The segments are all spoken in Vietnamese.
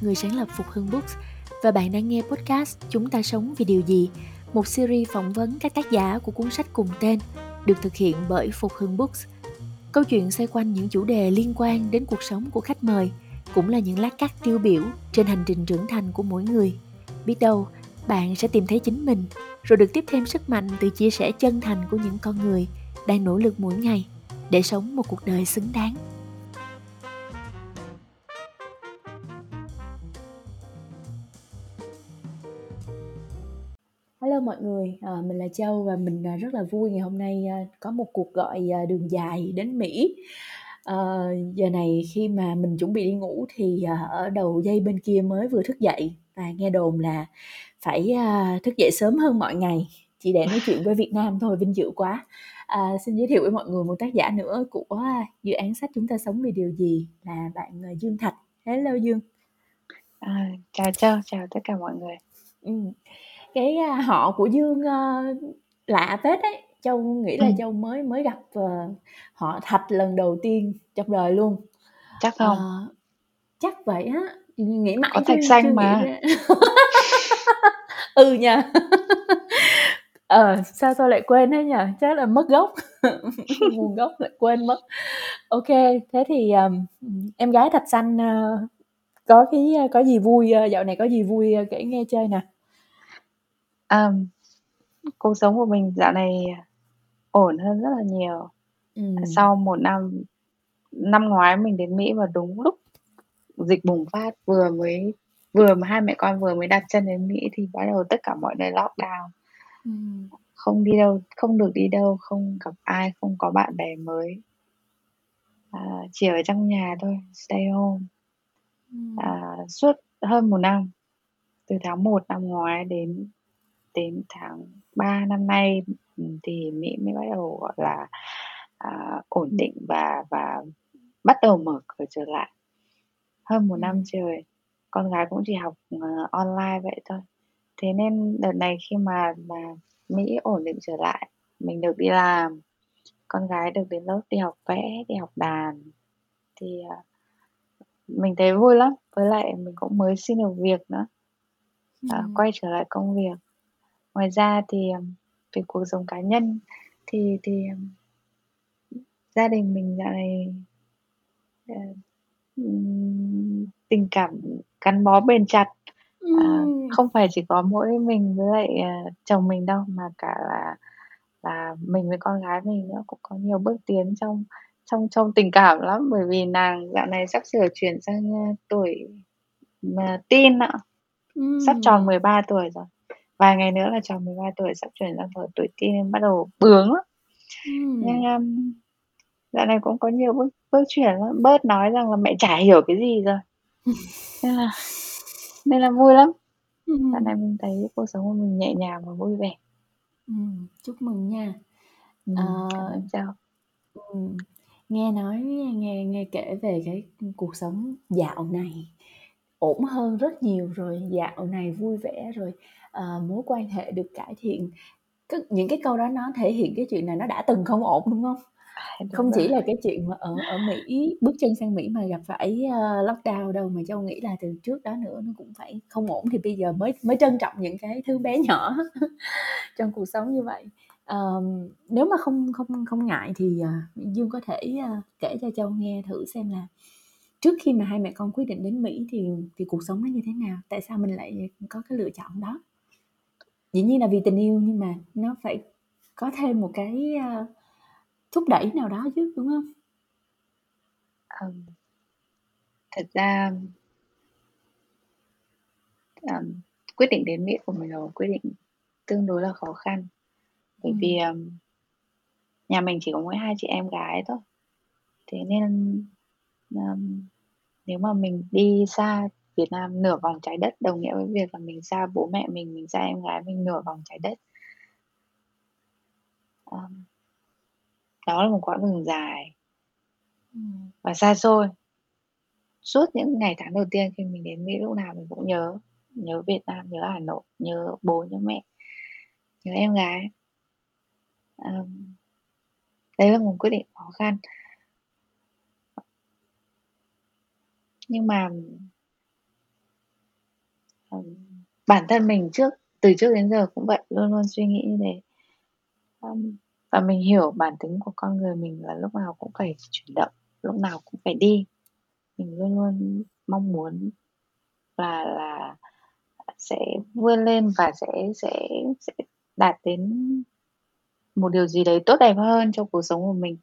người sáng lập Phục Hưng Books và bạn đang nghe podcast Chúng ta sống vì điều gì, một series phỏng vấn các tác giả của cuốn sách cùng tên, được thực hiện bởi Phục Hưng Books. Câu chuyện xoay quanh những chủ đề liên quan đến cuộc sống của khách mời, cũng là những lát cắt tiêu biểu trên hành trình trưởng thành của mỗi người. Biết đâu, bạn sẽ tìm thấy chính mình, rồi được tiếp thêm sức mạnh từ chia sẻ chân thành của những con người đang nỗ lực mỗi ngày để sống một cuộc đời xứng đáng. Hello mọi người, à, mình là Châu và mình à, rất là vui ngày hôm nay à, có một cuộc gọi à, đường dài đến Mỹ. À, giờ này khi mà mình chuẩn bị đi ngủ thì à, ở đầu dây bên kia mới vừa thức dậy và nghe đồn là phải thức dậy sớm hơn mọi ngày chỉ để nói chuyện với Việt Nam thôi, vinh dự quá. À, xin giới thiệu với mọi người một tác giả nữa của dự án sách chúng ta sống vì điều gì là bạn à, Dương Thạch. Hello Dương. À, chào Châu, chào tất cả mọi người. Ừ cái họ của Dương uh, lạ phết ấy. Châu nghĩ là ừ. Châu mới mới gặp uh, họ Thạch lần đầu tiên trong đời luôn. Chắc không? uh, chắc vậy á. Nghĩ mãi có thạch xanh chưa mà. ừ nha. Ờ sao tôi lại quên thế nhỉ? Chắc là mất gốc. Nguồn gốc lại quên mất. Ok thế thì um, em gái thạch xanh uh, có cái có gì vui uh, dạo này có gì vui uh, kể nghe chơi nè À, cuộc sống của mình dạo này ổn hơn rất là nhiều. Ừm. Sau một năm năm ngoái mình đến Mỹ và đúng lúc dịch bùng phát vừa mới vừa mà hai mẹ con vừa mới đặt chân đến Mỹ thì bắt đầu tất cả mọi nơi lockdown. Ừm. Không đi đâu, không được đi đâu, không gặp ai, không có bạn bè mới. À, chỉ ở trong nhà thôi, stay home. Ừm. À, suốt hơn một năm, từ tháng 1 năm ngoái đến đến tháng 3 năm nay thì Mỹ mới bắt đầu gọi là à, ổn định và và bắt đầu mở cửa trở lại. Hơn một năm trời con gái cũng chỉ học uh, online vậy thôi. Thế nên đợt này khi mà mà Mỹ ổn định trở lại mình được đi làm con gái được đến lớp đi học vẽ đi học đàn thì uh, mình thấy vui lắm. Với lại mình cũng mới xin được việc nữa. Uh, quay trở lại công việc ngoài ra thì về cuộc sống cá nhân thì thì gia đình mình dạo này uh, tình cảm gắn bó bền chặt. À, không phải chỉ có mỗi mình với lại uh, chồng mình đâu mà cả là là mình với con gái mình nữa cũng có nhiều bước tiến trong trong trong tình cảm lắm. Bởi vì nàng dạo này sắp sửa chuyển sang uh, tuổi mà teen ạ. Sắp tròn 13 tuổi rồi vài ngày nữa là chồng 13 tuổi sắp chuyển sang tuổi tuổi teen bắt đầu bướng lắm. Ừ. nhưng um, dạo này cũng có nhiều bước bước chuyển lắm. Bớt nói rằng là mẹ chả hiểu cái gì rồi. Nên là nên là vui lắm. Dạo này mình thấy cuộc sống của mình nhẹ nhàng và vui vẻ. Ừ, chúc mừng nha. Ừ, à, chào ừ, nghe nói nghe nghe kể về cái cuộc sống dạo này ổn hơn rất nhiều rồi dạo này vui vẻ rồi uh, mối quan hệ được cải thiện. Cái, những cái câu đó nó thể hiện cái chuyện này nó đã từng không ổn đúng không? À, đúng không rồi. chỉ là cái chuyện mà ở ở Mỹ bước chân sang Mỹ mà gặp phải uh, lockdown đâu mà châu nghĩ là từ trước đó nữa nó cũng phải không ổn thì bây giờ mới mới trân trọng những cái thứ bé nhỏ trong cuộc sống như vậy. Um, nếu mà không không không ngại thì uh, dương có thể uh, kể cho châu nghe thử xem là trước khi mà hai mẹ con quyết định đến Mỹ thì thì cuộc sống nó như thế nào? Tại sao mình lại có cái lựa chọn đó dĩ nhiên là vì tình yêu nhưng mà nó phải có thêm một cái uh, thúc đẩy nào đó chứ đúng không? Um, thật ra um, quyết định đến Mỹ của mình là một quyết định tương đối là khó khăn. Bởi ừ. vì um, nhà mình chỉ có mỗi hai chị em gái thôi. Thế nên um, nếu mà mình đi xa Việt Nam nửa vòng trái đất đồng nghĩa với việc là mình xa bố mẹ mình mình xa em gái mình nửa vòng trái đất. Um, đó là một quãng đường dài. Và xa xôi. Suốt những ngày tháng đầu tiên khi mình đến Mỹ lúc nào mình cũng nhớ nhớ Việt Nam nhớ Hà Nội nhớ bố nhớ mẹ nhớ em gái. Um, đấy là một quyết định khó khăn. Nhưng mà bản thân mình trước từ trước đến giờ cũng vậy, luôn luôn suy nghĩ như thế. um, và mình hiểu bản tính của con người mình là lúc nào cũng phải chuyển động, lúc nào cũng phải đi. Mình luôn luôn mong muốn là là sẽ vươn lên và sẽ sẽ sẽ đạt đến một điều gì đấy tốt đẹp hơn cho cuộc sống của mình.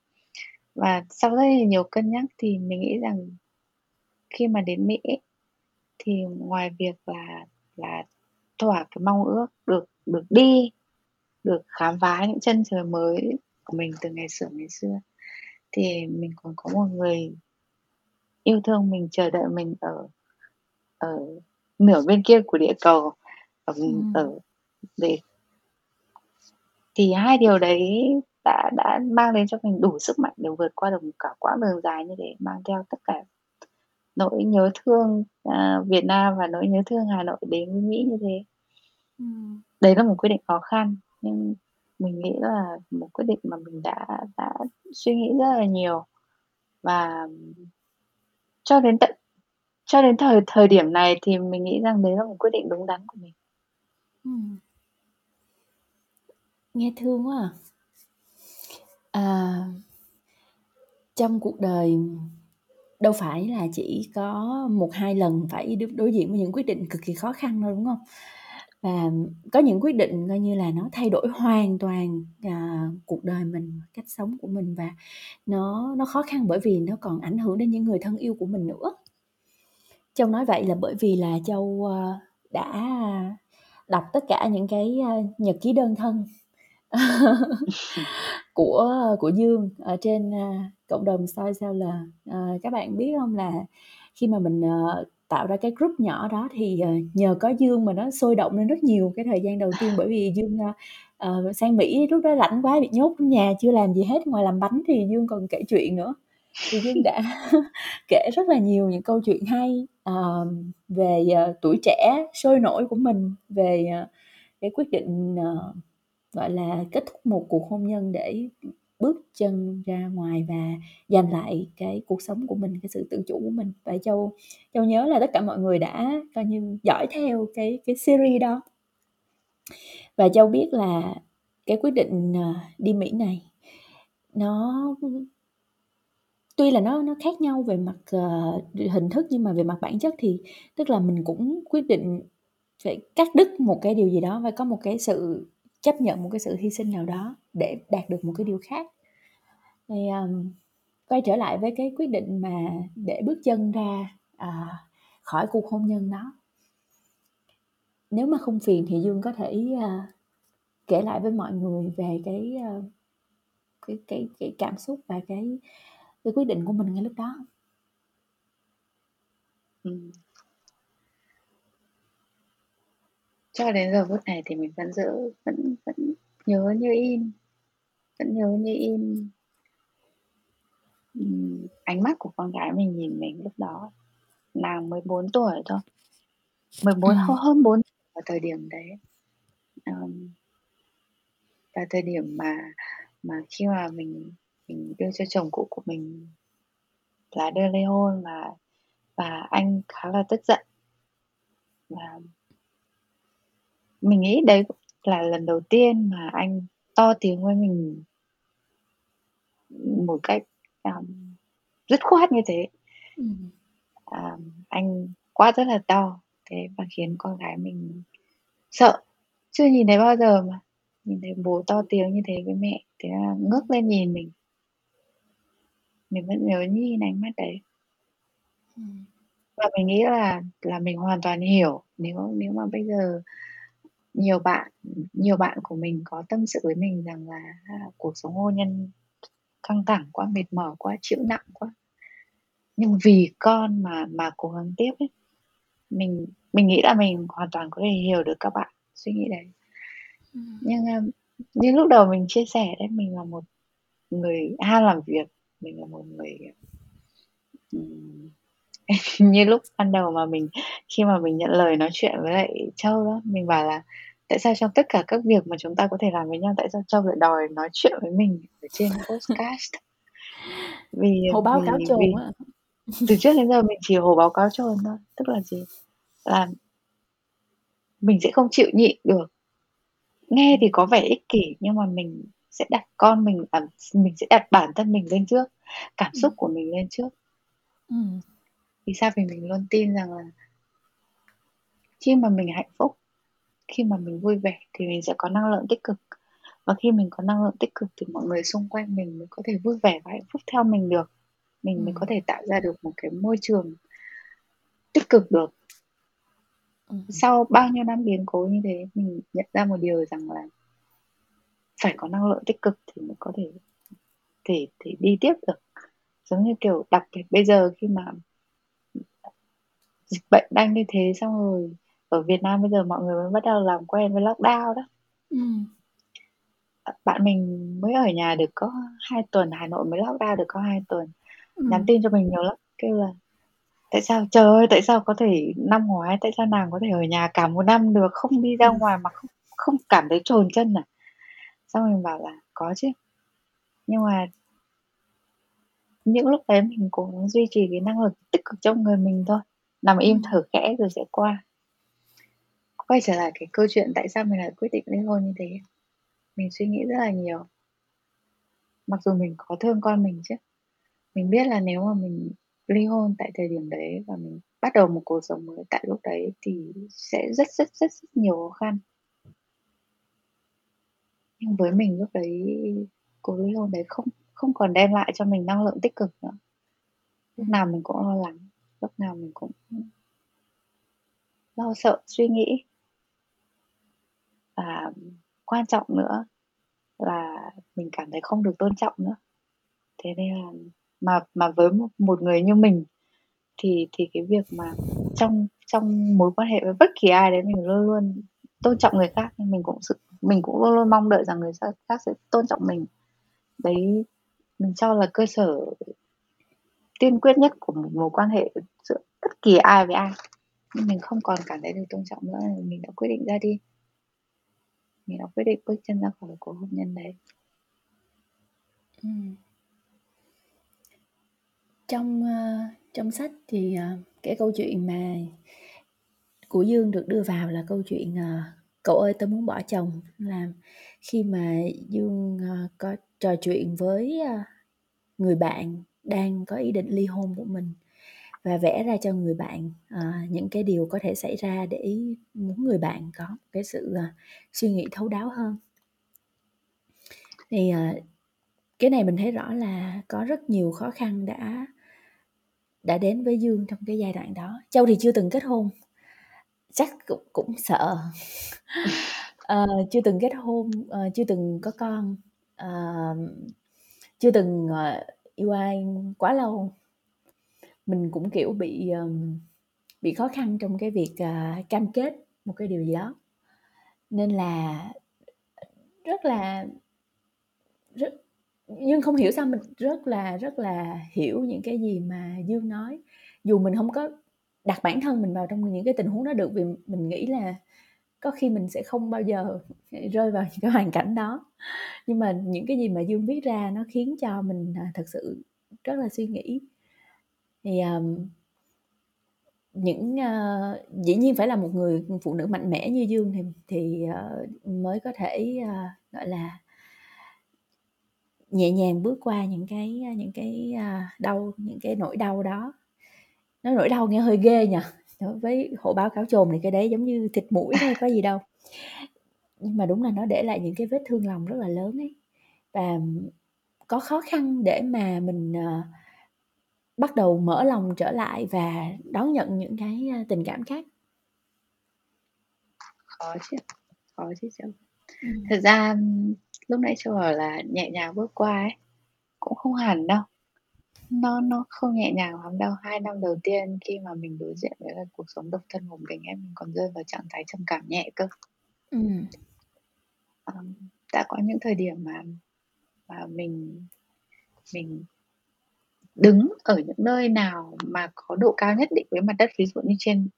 Và sau rất nhiều cân nhắc thì mình nghĩ rằng khi mà đến Mỹ thì ngoài việc là là thỏa cái mong ước được được đi, được khám phá những chân trời mới của mình từ ngày xửa ngày xưa, thì mình còn có một người yêu thương mình, chờ đợi mình ở ở nửa bên kia của địa cầu, ở Ừm. ở để thì hai điều đấy đã đã mang đến cho mình đủ sức mạnh để vượt qua được một cả quãng đường dài như thế, mang theo tất cả nỗi nhớ thương, ờ, Việt Nam và nỗi nhớ thương Hà Nội đến với Mỹ như thế. Ừm. Đấy là một quyết định khó khăn, nhưng mình nghĩ là một quyết định mà mình đã đã suy nghĩ rất là nhiều. Và cho đến tận cho đến thời thời điểm này thì mình nghĩ rằng đấy là một quyết định đúng đắn của mình. Ừm. Nghe thương quá à. À, trong cuộc đời đâu phải là chỉ có 1-2 lần phải đối đối diện với những quyết định cực kỳ khó khăn đâu, đúng hông? Và có những quyết định coi như là nó thay đổi hoàn toàn, à, cuộc đời mình, cách sống của mình và nó nó khó khăn bởi vì nó còn ảnh hưởng đến những người thân yêu của mình nữa. Châu nói vậy là bởi vì là Châu, ơ, đã đọc tất cả những cái, a, nhật ký đơn thân của của Dương ở trên, à, cộng đồng social là các bạn biết không là khi mà mình, ờ, tạo ra cái group nhỏ đó thì, ờ, nhờ có Dương mà nó sôi động lên rất nhiều cái thời gian đầu tiên, bởi vì Dương, à, ờ, sang Mỹ lúc đó lạnh quá bị nhốt trong nhà chưa làm gì hết ngoài làm bánh thì Dương còn kể chuyện nữa. Thì Dương đã kể rất là nhiều những câu chuyện hay, về, tuổi trẻ sôi nổi của mình, về, cái quyết định, gọi là, kết thúc một cuộc hôn nhân để bước chân ra ngoài và giành lại cái cuộc sống của mình, cái sự tự chủ của mình. Và Châu Châu nhớ là tất cả mọi người đã coi như dõi theo cái cái series đó. Và Châu biết là cái quyết định, ờ, đi Mỹ này nó tuy là nó nó khác nhau về mặt, uh, hình thức nhưng mà về mặt bản chất thì tức là mình cũng quyết định phải cắt đứt một cái điều gì đó, và có một cái sự chấp nhận một cái sự hy sinh nào đó để đạt được một cái điều khác. Thì, um, quay trở lại với cái quyết định mà để bước chân ra, à, khỏi cuộc hôn nhân đó. Nếu mà không phiền thì Dương có thể, a, kể lại với mọi người về cái, ơ, cái cái cái cảm xúc và cái cái quyết định của mình ngay lúc đó? Ừ. Ừm. Cho đến giờ phút này thì mình vẫn giữ vẫn vẫn nhớ như in, vẫn nhớ như in. Ánh mắt của con gái mình nhìn mình lúc đó, nàng mới 4 tuổi thôi. 14 Ừm. hơn hơn 4 vào thời điểm đấy. Ờm. Và thời điểm mà mà khi mà mình mình đưa cho chồng cũ của mình lá đơn ly hôn và và anh khá là tức giận. Và mình nghĩ đấy là lần đầu tiên mà anh to tiếng với mình một cách, ờm, dứt khoát như thế. Ừm. À, anh quát rất là to, thế và khiến con gái mình sợ, chưa nhìn thấy bao giờ mà, nhìn thấy bố to tiếng như thế với mẹ, thế là ngước lên nhìn mình. Mình vẫn nhớ như in ánh mắt đấy. Ừm. Và mình nghĩ là là mình hoàn toàn hiểu nếu nếu mà bây giờ nhiều bạn nhiều bạn của mình có tâm sự với mình rằng là, a, cuộc sống hôn nhân căng thẳng quá, mệt mỏi quá, chịu nặng quá. Nhưng vì con mà mà cố gắng tiếp ấy. Mình mình nghĩ là mình hoàn toàn có thể hiểu được các bạn suy nghĩ đấy. Ừm. Nhưng, a, như lúc đầu mình chia sẻ đấy, mình là một người ham làm việc, mình là một người, như lúc ban đầu mà mình khi mà mình nhận lời nói chuyện với lại Châu đó, mình bảo là "Tại sao trong tất cả các việc mà chúng ta có thể làm với nhau, tại sao Châu lại đòi nói chuyện với mình ở trên podcast?" Vì, Hổ báo vì cáo chồn vì. Từ trước đến giờ mình chỉ hổ báo cáo trồn thôi, tức là gì? Là mình sẽ không chịu nhịn được. Nghe thì có vẻ ích kỷ nhưng mà mình sẽ đặt con mình à, mình sẽ đặt bản thân mình lên trước, cảm Ừm. xúc của mình lên trước. Ừm. Vì sao? Vì mình luôn tin rằng là khi mà mình hạnh phúc, khi mà mình vui vẻ thì mình sẽ có năng lượng tích cực. Và khi mình có năng lượng tích cực thì mọi người xung quanh mình mới có thể vui vẻ và hạnh phúc theo mình được. Mình mới có thể tạo ra được một cái môi trường tích cực được. Ừm. Sau bao nhiêu năm biến cố như thế, mình nhận ra một điều rằng là phải có năng lượng tích cực thì mới có thể thể thể đi tiếp được. Giống như, kiểu, đặc biệt bây giờ khi mà dịch bệnh đang như thế, xong rồi ở Việt Nam bây giờ mọi người mới bắt đầu làm quen với lockdown đó. Ờ, bạn mình mới ở nhà được có 2 tuần, Hà Nội mới lockdown được có 2 tuần. Nhắn Ừm. tin cho mình nhiều lắm, kêu là "Tại sao trời ơi, tại sao có thể năm ngoái tại sao nàng có thể ở nhà cả một năm được, không đi ra Ừm. ngoài mà không không cảm thấy chồn chân à?" Xong mình bảo là "Có chứ." Nhưng mà những lúc đấy mình cố gắng duy trì cái năng lực tích cực trong người mình thôi, nằm im thở khẽ rồi sẽ qua. Quay trở lại cái câu chuyện tại sao mình lại quyết định ly hôn như thế, mình suy nghĩ rất là nhiều. Mặc dù mình có thương con mình chứ, mình biết là nếu mà mình ly hôn tại thời điểm đấy và mình bắt đầu một cuộc sống mới tại lúc đấy thì sẽ rất, rất, rất, rất nhiều khó khăn. Nhưng với mình lúc đấy cuộc ly hôn đấy không không còn đem lại cho mình năng lượng tích cực nữa. Lúc nào mình cũng lo lắng, lúc nào mình cũng lo sợ, suy nghĩ. Và quan trọng nữa là mình cảm thấy không được tôn trọng nữa. Thế nên là mà mà với một một người như mình thì thì cái việc mà trong trong mối quan hệ với bất kỳ ai đấy mình luôn luôn tôn trọng người khác, nhưng mình cũng sự mình cũng luôn luôn mong đợi rằng người khác sẽ tôn trọng mình. Đấy mình cho là cơ sở tiên quyết nhất của một mối quan hệ giữa bất kỳ ai với ai. Nhưng mình không còn cảm thấy được tôn trọng nữa mình đã quyết định ra đi. Mình đã quyết định bước chân ra khỏi cuộc hôn nhân đấy. Ừ. Trong, ờ, trong sách thì, ờ, cái câu chuyện mà của Dương được đưa vào là câu chuyện, ờ, "Cậu ơi tôi muốn bỏ chồng", là khi mà Dương, có trò chuyện với, người bạn đang có ý định ly hôn của mình và vẽ ra cho người bạn, uh, những cái điều có thể xảy ra để muốn người bạn có cái sự, uh, suy nghĩ thấu đáo hơn. Thì, uh, cái này mình thấy rõ là có rất nhiều khó khăn đã đã đến với Dương trong cái giai đoạn đó. Châu thì chưa từng kết hôn, chắc cũng cũng sợ. uh, chưa từng kết hôn, uh, chưa từng có con, uh, chưa từng, uh, yêu ai quá lâu. Mình cũng, kiểu, bị, um, bị khó khăn trong cái việc, uh, cam kết một cái điều gì đó. Nên là rất là rất nhưng không hiểu sao mình rất là rất là hiểu những cái gì mà Dương nói. Dù mình không có đặt bản thân mình vào trong những cái tình huống đó được, vì mình nghĩ là có khi mình sẽ không bao giờ rơi vào những cái hoàn cảnh đó. Nhưng mà những cái gì mà Dương viết ra nó khiến cho mình, à, thật sự rất là suy nghĩ. Thì, um, những, uh, dĩ nhiên phải là một người phụ nữ mạnh mẽ như Dương thì thì, uh, mới có thể, uh, gọi là nhẹ nhàng bước qua những cái, những cái, uh, đau những cái nỗi đau đó. Nói nỗi đau nghe hơi ghê nhỉ? Đối với hổ báo cáo chồn thì cái đấy giống như thịt mũi thôi có gì đâu. Nhưng mà đúng là nó để lại những cái vết thương lòng rất là lớn ấy. Và có khó khăn để mà mình, ờ, bắt đầu mở lòng trở lại và đón nhận những cái, a, tình cảm khác. Khó chứ, khó chứ Châu. Ừm. Thật ra lúc nãy Châu bảo là nhẹ nhàng bước qua ấy, cũng không hẳn đâu. Nó nó không nhẹ nhàng lắm đâu. 2 năm đầu tiên khi mà mình đối diện với lại cuộc sống độc thân một mình ấy, mình còn rơi vào trạng thái trầm cảm nhẹ cơ. Ừm. Ờm, đã có những thời điểm mà mà mình mình đứng ở những nơi nào mà có độ cao nhất định với mặt đất, ví dụ như trên,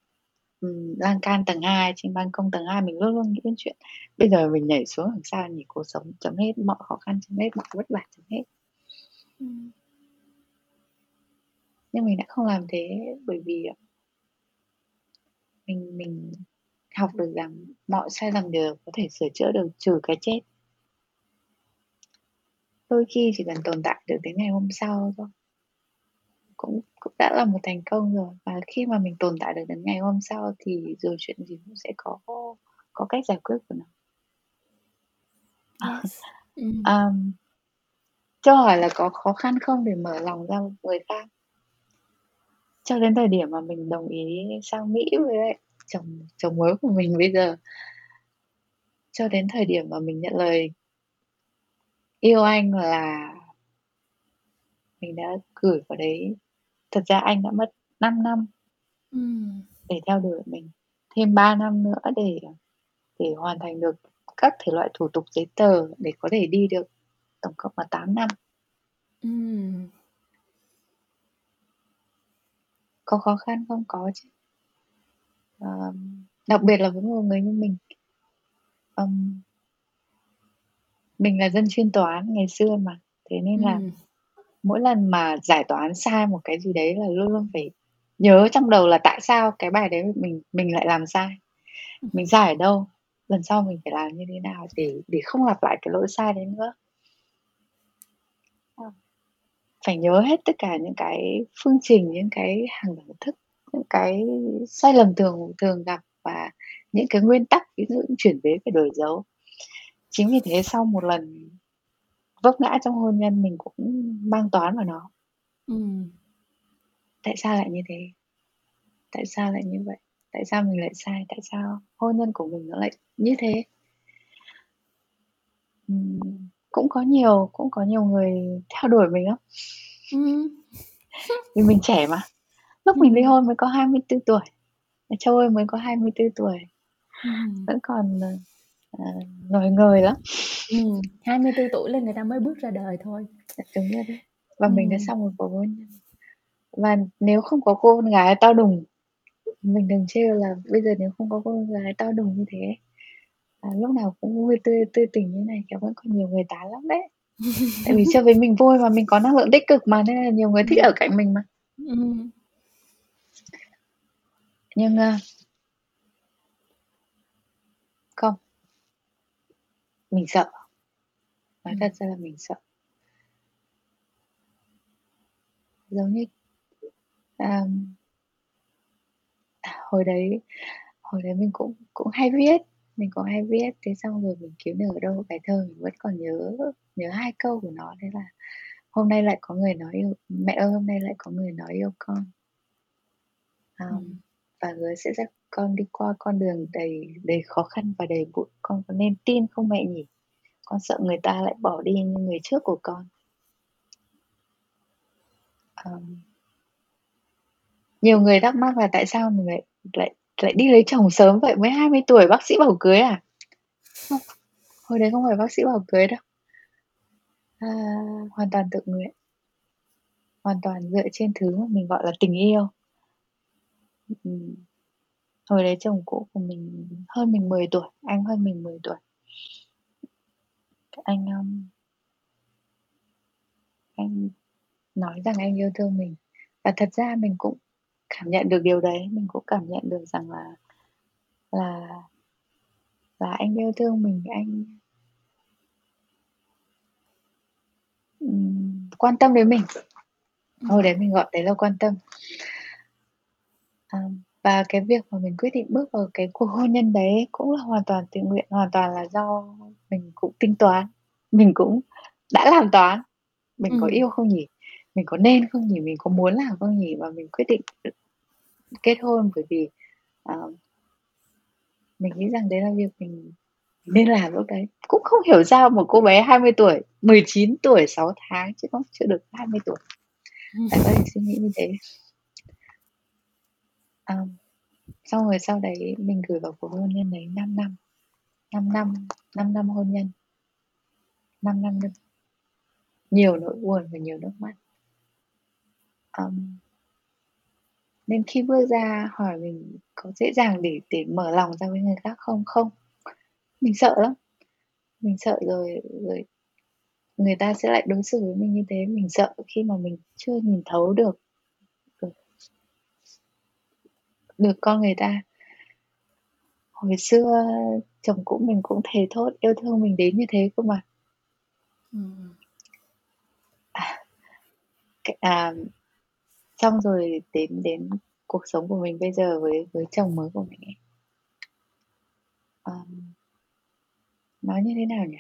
ừm, lan can tầng 2, trên ban công tầng 2, mình luôn luôn nghĩ đến chuyện bây giờ mình nhảy xuống làm sao nhỉ? Cuộc sống chấm hết, mọi khó khăn chấm hết, mọi vất vả chấm hết. Ừm. Nhưng mình đã không làm thế bởi vì mình mình học được rằng mọi sai lầm đều có thể sửa chữa được trừ cái chết. Đôi khi chỉ cần tồn tại được đến ngày hôm sau thôi. Cũng cũng đã là một thành công rồi. Và khi mà mình tồn tại được đến ngày hôm sau thì rồi chuyện gì cũng sẽ có có cách giải quyết của nó. Yes. um, cho hỏi là có khó khăn không để mở lòng ra người khác cho đến thời điểm mà mình đồng ý sang Mỹ với lại chồng chồng mới của mình bây giờ. Cho đến thời điểm mà mình nhận lời yêu anh là mình đã gửi vào đấy. Thật ra anh đã mất 5 năm để theo đuổi mình thêm 3 năm nữa để để hoàn thành được các thể loại thủ tục giấy tờ để có thể đi được tổng cộng là 8 năm. Ừm. Có khó khăn không? Có chứ. Ờm, đặc biệt là với một người như mình. Ừm. Mình là dân chuyên toán ngày xưa mà, thế nên là mỗi lần mà giải toán sai một cái gì đấy là luôn luôn phải nhớ trong đầu là tại sao cái bài đấy mình mình lại làm sai. Mình sai ở đâu? Lần sau mình phải làm như thế nào để để không lặp lại cái lỗi sai đấy nữa. Ờ. Phải nhớ hết tất cả những cái phương trình, những cái hàng đẳng thức, những cái sai lầm thường thường gặp và những cái nguyên tắc, ví dụ chuyển vế phải đổi dấu. Chính vì thế sau một lần vấp ngã trong hôn nhân mình cũng mang toán vào nó. Ừm. Tại sao lại như thế? Tại sao lại như vậy? Tại sao mình lại sai? Tại sao hôn nhân của mình nó lại như thế? Ừm, cũng có nhiều cũng có nhiều người theo đuổi mình lắm. Ừm. Vì mình trẻ mà. Lúc mình ly hôn mới có 24 tuổi, mà Châu ơi mới có 24 tuổi. Ừm. Vẫn còn, ờ, ờ, ngời ngời lắm. Ừm, 24 tuổi là người ta mới bước ra đời thôi. Dạ, đúng rồi đấy. Và mình đã xong một cuộc hôn nhân. Và nếu không có cô con gái to đùng, mình đừng trêu là bây giờ nếu không có cô con gái to đùng như thế, à, lúc nào cũng vui tươi tươi tỉnh như này khéo vẫn còn nhiều người tán lắm đấy. Tại vì chơi với mình vui mà, mình có năng lượng tích cực mà, nên là nhiều người thích ở cạnh mình mà. Ừm. Nhưng, ơ Không. Mình sợ. Nói Ừm. thật ra là mình sợ. Giống như, à hồi đấy hồi đấy mình cũng cũng hay viết, mình cũng hay viết, thế xong rồi mình kiếm được ở đâu bài thơ mình vẫn còn nhớ nhớ 2 câu của nó, đấy là "Hôm nay lại có người nói yêu mẹ ơi, hôm nay lại có người nói yêu con." Ờm, Ừm. và hứa sẽ dắt con đi qua con đường đầy đầy khó khăn và đầy bụi, con có nên tin không mẹ nhỉ? Con sợ người ta lại bỏ đi như người trước của con. Ờm. Nhiều người thắc mắc là tại sao mình lại lại lại đi lấy chồng sớm vậy, mới 20 tuổi bác sĩ bảo cưới à? Không, hồi đấy không phải bác sĩ bảo cưới đâu. À, hoàn toàn tự nguyện. Hoàn toàn dựa trên thứ mà mình gọi là tình yêu. Hồi đấy chồng cũ của mình hơn mình 10 tuổi, anh hơn mình 10 tuổi. Anh, um, anh nói rằng anh yêu thương mình. Và thật ra mình cũng cảm nhận được điều đấy, mình cũng cảm nhận được rằng là là là anh yêu thương mình, anh quan tâm đến mình. Hồi đấy mình gọi đấy là quan tâm. À, và cái việc mà mình quyết định bước vào cái cuộc hôn nhân đấy cũng là hoàn toàn tự nguyện, hoàn toàn là do mình cũng tính toán, mình cũng đã làm toán. Mình có Ừm. yêu không nhỉ? Mình có nên không nhỉ? Mình có muốn làm không nhỉ? Và mình quyết định kết hôn bởi vì, ờ mình nghĩ rằng đấy là việc mình nên làm lúc đấy. Cũng không hiểu sao một cô bé 20 tuổi, 19 tuổi 6 tháng chứ cũng chưa được 20 tuổi, lại có thể suy nghĩ như thế. Ờm, xong rồi sau đấy mình gửi vào cuộc hôn nhân đấy 5 năm, 5 năm, 5 năm hôn nhân. 5 năm luôn. Nhiều nỗi buồn và nhiều nước mắt. Ờm. Nên khi bước ra hỏi mình có dễ dàng để để mở lòng ra với người khác không? Không. Mình sợ lắm. Mình sợ rồi rồi người ta sẽ lại đối xử với mình như thế, mình sợ khi mà mình chưa nhìn thấu được được con người ta. Hồi xưa chồng cũ mình cũng thề thốt yêu thương mình đến như thế cơ mà. Ừm. À, à, xong rồi đến đến cuộc sống của mình bây giờ với với chồng mới của mình ấy. Ờm. Nói như thế nào nhỉ?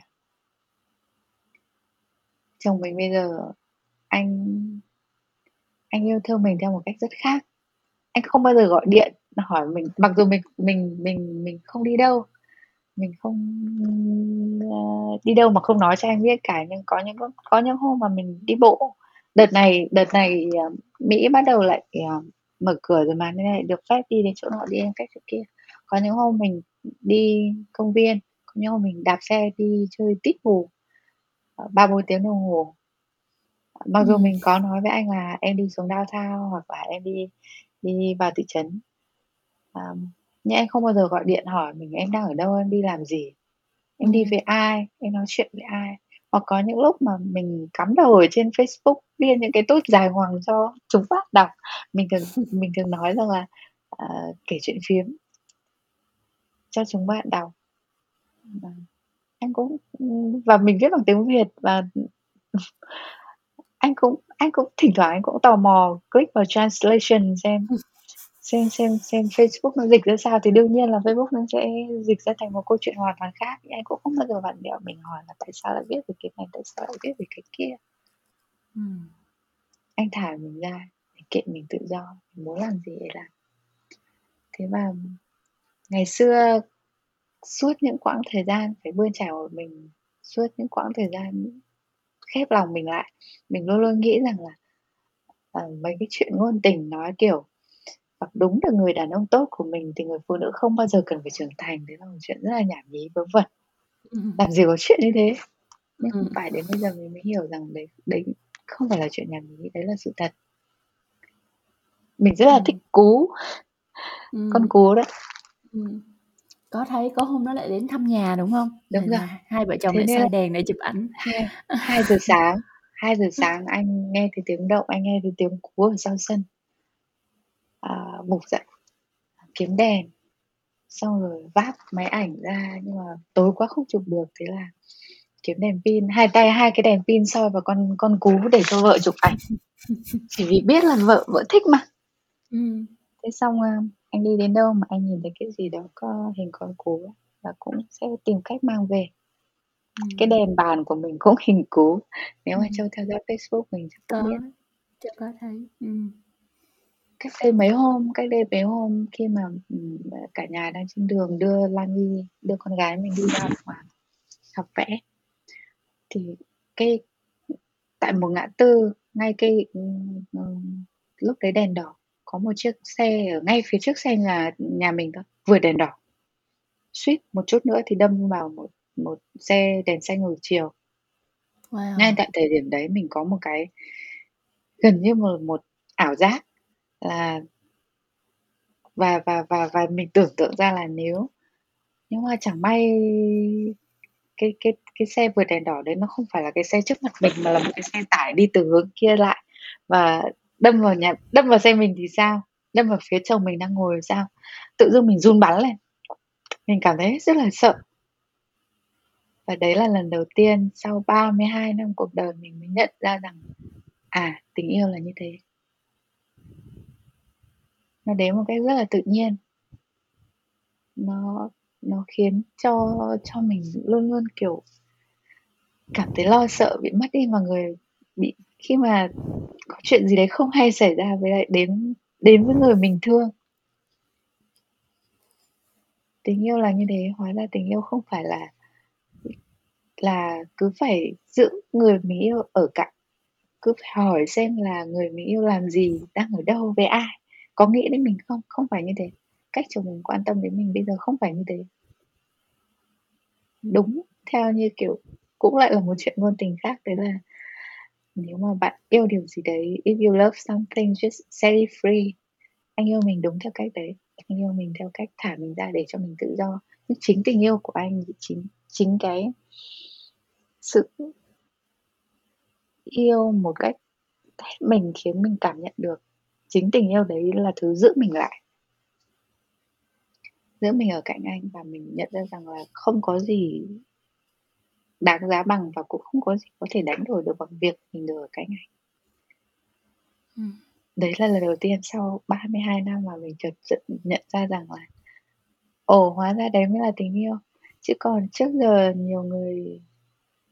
Chồng mình bây giờ anh anh yêu thương mình theo một cách rất khác. Anh không bao giờ gọi điện hỏi mình mặc dù mình mình mình mình không đi đâu, mình không, uh, đi đâu mà không nói cho anh biết cả, nhưng có những có những hôm mà mình đi bộ. Đợt này đợt này, ờ, Mỹ bắt đầu lại, ờ, mở cửa rồi mà, nên là được phép đi đến chỗ nọ, đi đến cách chỗ kia. Có những hôm mình đi công viên, có những hôm mình đạp xe đi chơi tít mù, ờ, 3-4 tiếng đồng hồ. Mặc dù Ừm. mình có nói với anh là em đi xuống downtown hoặc là em đi đi vào thị trấn. Ờm, nhưng anh không bao giờ gọi điện hỏi mình em đang ở đâu, em đi làm gì, em đi Ừm. với ai, em nói chuyện với ai. Hoặc có những lúc mà mình cắm đầu ở trên Facebook viết những cái tốt dài ngoằng cho chúng bạn đọc. Mình thường mình thường nói rằng là, uh, kể chuyện phiếm cho chúng bạn đọc. và Anh cũng và mình viết bằng tiếng Việt và, anh cũng anh cũng thỉnh thoảng anh cũng tò mò click vào translation xem xem xem xem Facebook nó dịch ra sao, thì đương nhiên là Facebook nó sẽ dịch ra thành một câu chuyện hoàn toàn khác. Anh cũng không bao giờ vặn vẹo mình hỏi là tại sao lại viết về cái này, tại sao lại viết về cái kia. Ừm. Anh thả mình ra, kệ mình tự do, mình muốn làm gì thì làm. Thế và ngày xưa suốt những quãng thời gian phải bươn trải mình, suốt những quãng thời gian khép lòng mình lại, mình luôn luôn nghĩ rằng là, ờ, mấy cái chuyện ngôn tình nói, kiểu, gặp đúng được người đàn ông tốt của mình thì người phụ nữ không bao giờ cần phải trưởng thành, đấy là một chuyện rất là nhảm nhí, vớ vẩn. Ừm. Làm gì có chuyện như thế. Nhưng không Ừm. phải đến bây giờ mình mới hiểu rằng đấy đấy không phải là chuyện nhảm nhí, đấy là sự thật. Mình rất là thích Ừm. cú. Con Ừm. cú đấy. Ừm. Có thấy có hôm nó lại đến thăm nhà, đúng hông? Đúng Rồi hai vợ chồng Thế lại soi đèn để chụp ảnh. hai hai giờ sáng 2:00 sáng anh nghe thấy tiếng động, anh nghe thấy tiếng cú ở sau sân. À, vực dậy, kiếm đèn, xong rồi vác máy ảnh ra, nhưng mà tối quá không chụp được, thế là kiếm đèn pin, hai tay hai cái đèn pin soi vào con con cú để cho vợ chụp ảnh. Chỉ vì biết là vợ vợ thích mà. Ừm. Thế xong, a, anh đi đến đâu mà anh nhìn thấy cái gì đó có hình con cú là cũng sẽ tìm cách mang về. Cái Ừm. đèn bàn của mình cũng hình cú, nếu mà Ừm. Châu theo dõi Facebook mình chắc cũng biết. Có, Châu có thấy, ừm. Cách đây mấy hôm cách đây mấy hôm khi mà, ừm, cả nhà đang trên đường đưa Lan Nhi, đưa con gái mình đi ra ngoài học vẽ. Thì cái tại một ngã tư, ngay cái, ừm, lúc đấy đèn đỏ, có một chiếc xe ở ngay phía trước xe nhà nhà mình thôi, vượt đèn đỏ. Suýt một chút nữa thì đâm vào một một xe đèn xanh ngược chiều. Ngay Wow! tại thời điểm đấy mình có một cái gần như một một ảo giác là và và và và mình tưởng tượng ra là nếu nhưng mà chẳng may cái cái cái xe vượt đèn đỏ đấy nó không phải là cái xe trước mặt mình mà là một cái xe tải đi từ hướng kia lại và đâm vào nhà đâm vào xe mình thì sao? Đâm vào phía chồng mình đang ngồi thì sao? Tự dưng mình run bắn lên. Mình cảm thấy rất là sợ. Và đấy là lần đầu tiên sau 32 năm cuộc đời mình mới nhận ra rằng, à, tình yêu là như thế. Nó đến một cách rất là tự nhiên. Nó nó khiến cho cho mình luôn luôn, kiểu cảm thấy lo sợ bị mất đi mọi người bị khi mà có chuyện gì đấy không hay xảy ra với lại đến đến với người mình thương. Tình yêu là như thế, hóa ra tình yêu không phải là là cứ phải giữ người mình yêu ở cạnh, cứ phải hỏi xem là người mình yêu làm gì, đang ở đâu, với ai, có nghĩ đến mình không, không phải như thế. Cách chồng mình quan tâm đến mình bây giờ không phải như thế. Đúng theo như, kiểu cũng lại là một chuyện ngôn tình khác, đấy là nếu mà bạn yêu điều gì đấy, if you love something just set it free. Anh yêu mình đúng theo cách đấy, anh yêu mình theo cách thả mình ra để cho mình tự do. Nhưng chính tình yêu của anh chính chính cái sự yêu một cách hết mình khiến mình cảm nhận được chính tình yêu đấy là thứ giữ mình lại. giữa mình ở cạnh anh và mình nhận ra rằng là không có gì đáng giá bằng và cũng không có gì có thể đánh đổi được bằng việc mình được ở cạnh anh. Ừm. Đấy là lần đầu tiên sau 32 năm mà mình chợt chợt nhận ra rằng là ồ, hóa ra đấy mới là tình yêu. Chứ còn trước giờ nhiều người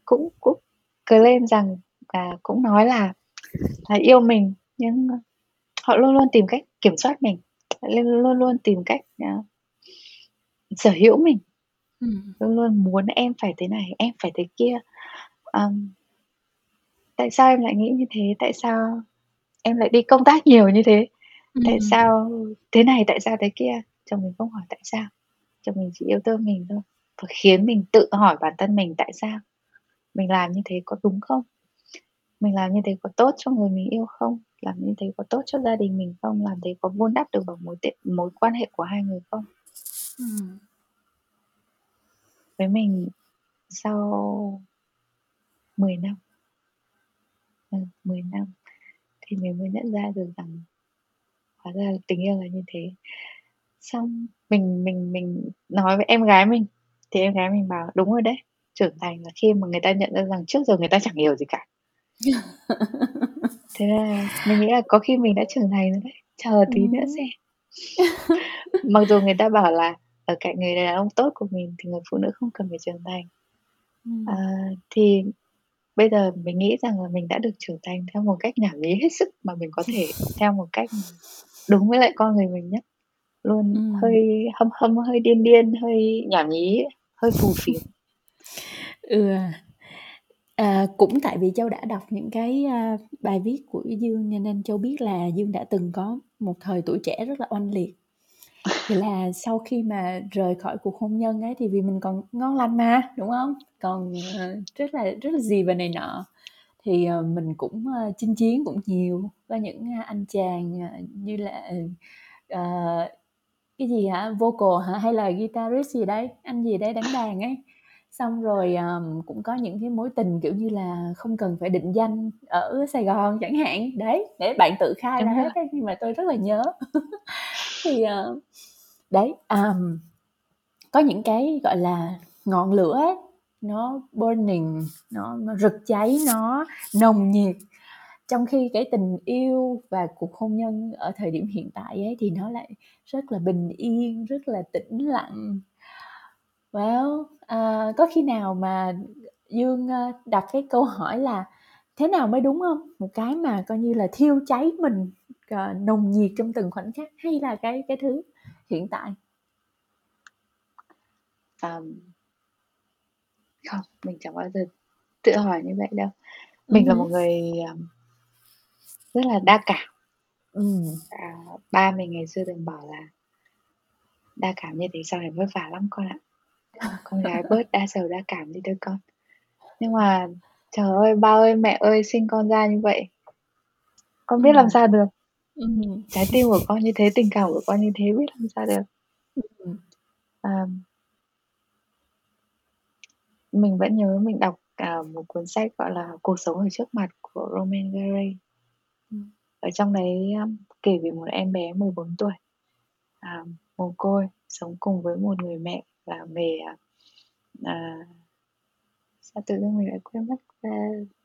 cũng cũng claim rằng và cũng nói là là yêu mình, nhưng họ luôn luôn tìm cách kiểm soát mình, luôn luôn tìm cách, à, sở hữu mình. Ừm. Luôn luôn muốn em phải thế này, em phải thế kia. Ờm. Tại sao em lại nghĩ như thế? Tại sao em lại đi công tác nhiều như thế? Tại Ừm. sao thế này, tại sao thế kia? Chồng mình không hỏi tại sao, chồng mình chỉ yêu thương mình thôi, và khiến mình tự hỏi bản thân mình tại sao? Mình làm như thế có đúng không? Mình làm như thế có tốt cho người mình yêu không? Làm như thế có tốt cho gia đình mình không? Làm thế có vun đắp được vào mối t mối quan hệ của hai người không? Ừm. Với mình sau 10 năm ừ, 10 năm thì mình mới nhận ra được rằng hóa ra là tình yêu là như thế. Xong mình mình mình nói với em gái mình, thì em gái mình bảo: "Đúng rồi đấy, trưởng thành là khi mà người ta nhận ra rằng trước giờ người ta chẳng hiểu gì cả." Thế là mình nghĩ là có khi mình đã trưởng thành rồi đấy, chờ tí nữa Ừm. xem. Mặc dù người ta bảo là ở cạnh người đàn ông tốt của mình thì người phụ nữ không cần phải trưởng thành. À, Ừm. thì bây giờ mình nghĩ rằng là mình đã được trưởng thành theo một cách nhảm nhí hết sức mà mình có thể, theo một cách đúng với lại con người mình nhất, luôn Ừm. hơi hâm hâm, hơi điên điên, hơi nhảm nhí, hơi phù phiếm. Ừ. À, cũng tại vì Châu đã đọc những cái, a, bài viết của Dương cho nên Châu biết là Dương đã từng có một thời tuổi trẻ rất là oanh liệt. Thì là sau khi mà rời khỏi cuộc hôn nhân ấy, thì vì mình còn ngon lành mà, đúng hông? Còn, ờ, rất là rất là gì và này nọ, thì, ờ, mình cũng, ơ, chinh chiến cũng nhiều với những, a, anh chàng, ờ, như là, ờ, ờ, cái gì hả, vocal hả, hay là guitarist gì đấy, anh gì đấy đánh đàn ấy. Xong rồi, ờm, cũng có những cái mối tình, kiểu như là, không cần phải định danh ở Sài Gòn chẳng hạn. Đấy, để bạn tự khai ra Đúng hết ấy, nhưng mà tôi rất là nhớ. Thì, ờ, đấy, ờm, có những cái, gọi là, ngọn lửa ấy, nó burning, nó nó rực cháy, nó nồng nhiệt, trong khi cái tình yêu và cuộc hôn nhân ở thời điểm hiện tại ấy thì nó lại rất là bình yên, rất là tĩnh lặng. Well, à, có khi nào mà Dương, ơ, đặt cái câu hỏi là thế nào mới đúng hông? Một cái mà coi như là thiêu cháy mình, ờ, nồng nhiệt trong từng khoảnh khắc hay là cái cái thứ hiện tại? Ờm. Không, mình chẳng bao giờ tự hỏi như vậy đâu. Ừm Mình là hứm. một người, ờm rất là đa cảm. Ừm. À, ba mình ngày xưa thường bảo là "Đa cảm như thế sau này vất vả lắm con ạ. Con gái bớt đa sầu đa cảm đi thôi con." Nhưng mà trời ơi, ba ơi, mẹ ơi, sinh con ra như vậy con biết làm Ừm. sao được. Ừm. Trái tim của con như thế, tình cảm của con như thế biết làm sao được. Ừm. Ờm. Mình vẫn nhớ mình đọc, à, một cuốn sách, gọi là, "Cuộc sống ở trước mặt" của Romain Gary. Ừm. Ở trong đấy, a, kể về một em bé 14 tuổi, à, mồ côi, sống cùng với một người mẹ làm nghề, à, à sao tự dưng mình lại quên mất, a,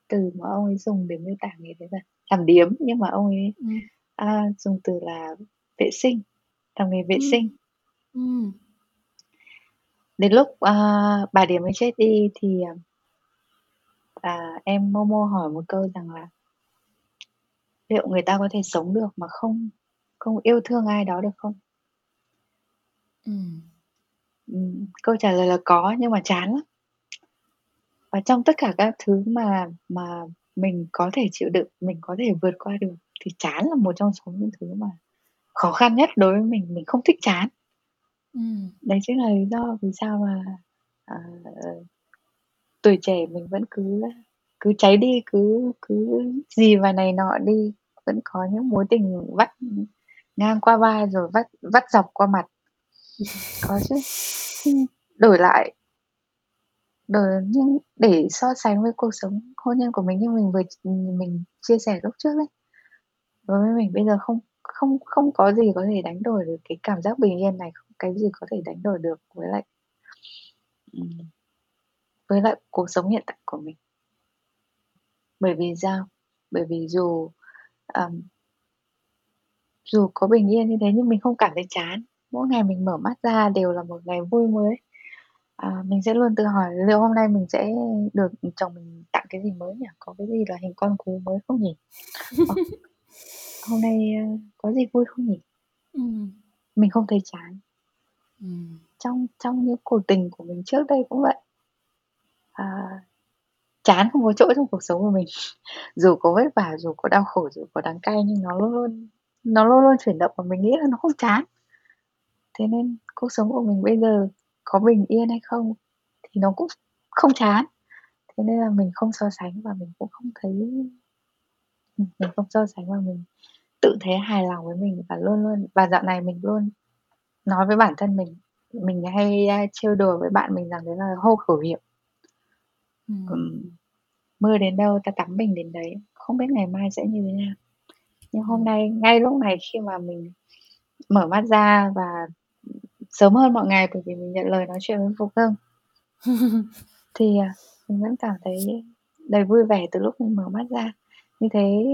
từ mà ông ấy dùng để miêu tả nghề đấy rồi, làm điếm, nhưng mà ông ấy, Ừm. a, dùng từ là vệ sinh, làm nghề vệ Ừm. sinh. Ừm. Đến lúc, a, bà điếm ấy chết đi thì, à à, em Momo hỏi một câu rằng là liệu người ta có thể sống được mà không không yêu thương ai đó được không? Ừm. Ừm, câu trả lời là có nhưng mà chán lắm. Và trong tất cả các thứ mà mà mình có thể chịu đựng, mình có thể vượt qua được thì chán là một trong số những thứ mà khó khăn nhất đối với mình, mình không thích chán. Ừm. Đấy chính là lý do vì sao mà, ờ, tuổi trẻ mình vẫn cứ, cứ cháy đi, cứ cứ gì và này nọ đi, vẫn có những mối tình vắt, ngang qua vai rồi vắt vắt dọc qua mặt. Có chứ. Ừm, đổi lại đổi nhưng để so sánh với cuộc sống hôn nhân của mình như mình vừa ch ừm, mình chia sẻ lúc trước ấy, đối với mình bây giờ không không không có gì có thể đánh đổi được cái cảm giác bình yên này. cái gì có thể đánh đổi được với lại với lại cuộc sống hiện tại của mình bởi vì sao bởi vì dù um, dù có bình yên như thế nhưng mình không cảm thấy chán mỗi ngày mình mở mắt ra đều là một ngày vui mới. À, mình sẽ luôn tự hỏi liệu hôm nay mình sẽ được chồng mình tặng cái gì mới nhỉ? Có cái gì là hình con cú mới không nhỉ? Ờ, hôm nay uh, có gì vui không nhỉ? Ừ. mình không thấy chán. Ừ. trong trong những cuộc tình của mình trước đây cũng vậy. À, chán không có chỗ trong cuộc sống của mình. Dù có vất vả dù có đau khổ dù có đắng cay nhưng nó luôn luôn nó luôn luôn chuyển động và mình nghĩ là nó không chán thế nên cuộc sống của mình bây giờ có bình yên hay không thì nó cũng không chán. Thế nên là mình không so sánh và mình cũng không thấy mình không so sánh và mình tự thấy hài lòng với mình và luôn luôn và dạo này mình luôn nói với bản thân mình mình hay trêu đùa với bạn mình rằng đấy là hô khẩu hiệu. Ừ. mưa đến đâu ta tắm mình đến đấy. Không biết ngày mai sẽ như thế nào. Nhưng hôm nay ngay lúc này khi mà mình mở mắt ra và sớm hơn mọi ngày bởi vì mình nhận lời nói chuyện với Phục Hưng thì à, mình vẫn cảm thấy đầy vui vẻ từ lúc mình mở mắt ra như thế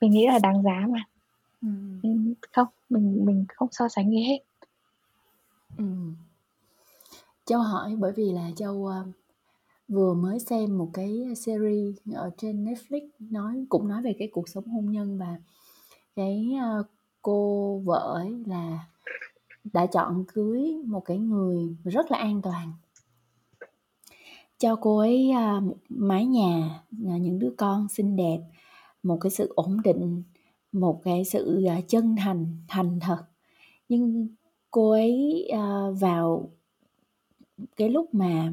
mình nghĩ là đáng giá mà ừ. không mình mình không so sánh gì hết ừ. châu hỏi bởi vì là châu uh, vừa mới xem một cái series ở trên Netflix nói cũng nói về cái cuộc sống hôn nhân và cái uh, cô vợ ấy là đã chọn cưới một cái người rất là an toàn. Cho cô ấy à, một mái nhà à, những đứa con xinh đẹp, một cái sự ổn định, một cái sự à, chân thành thành thật. Nhưng cô ấy vào cái lúc mà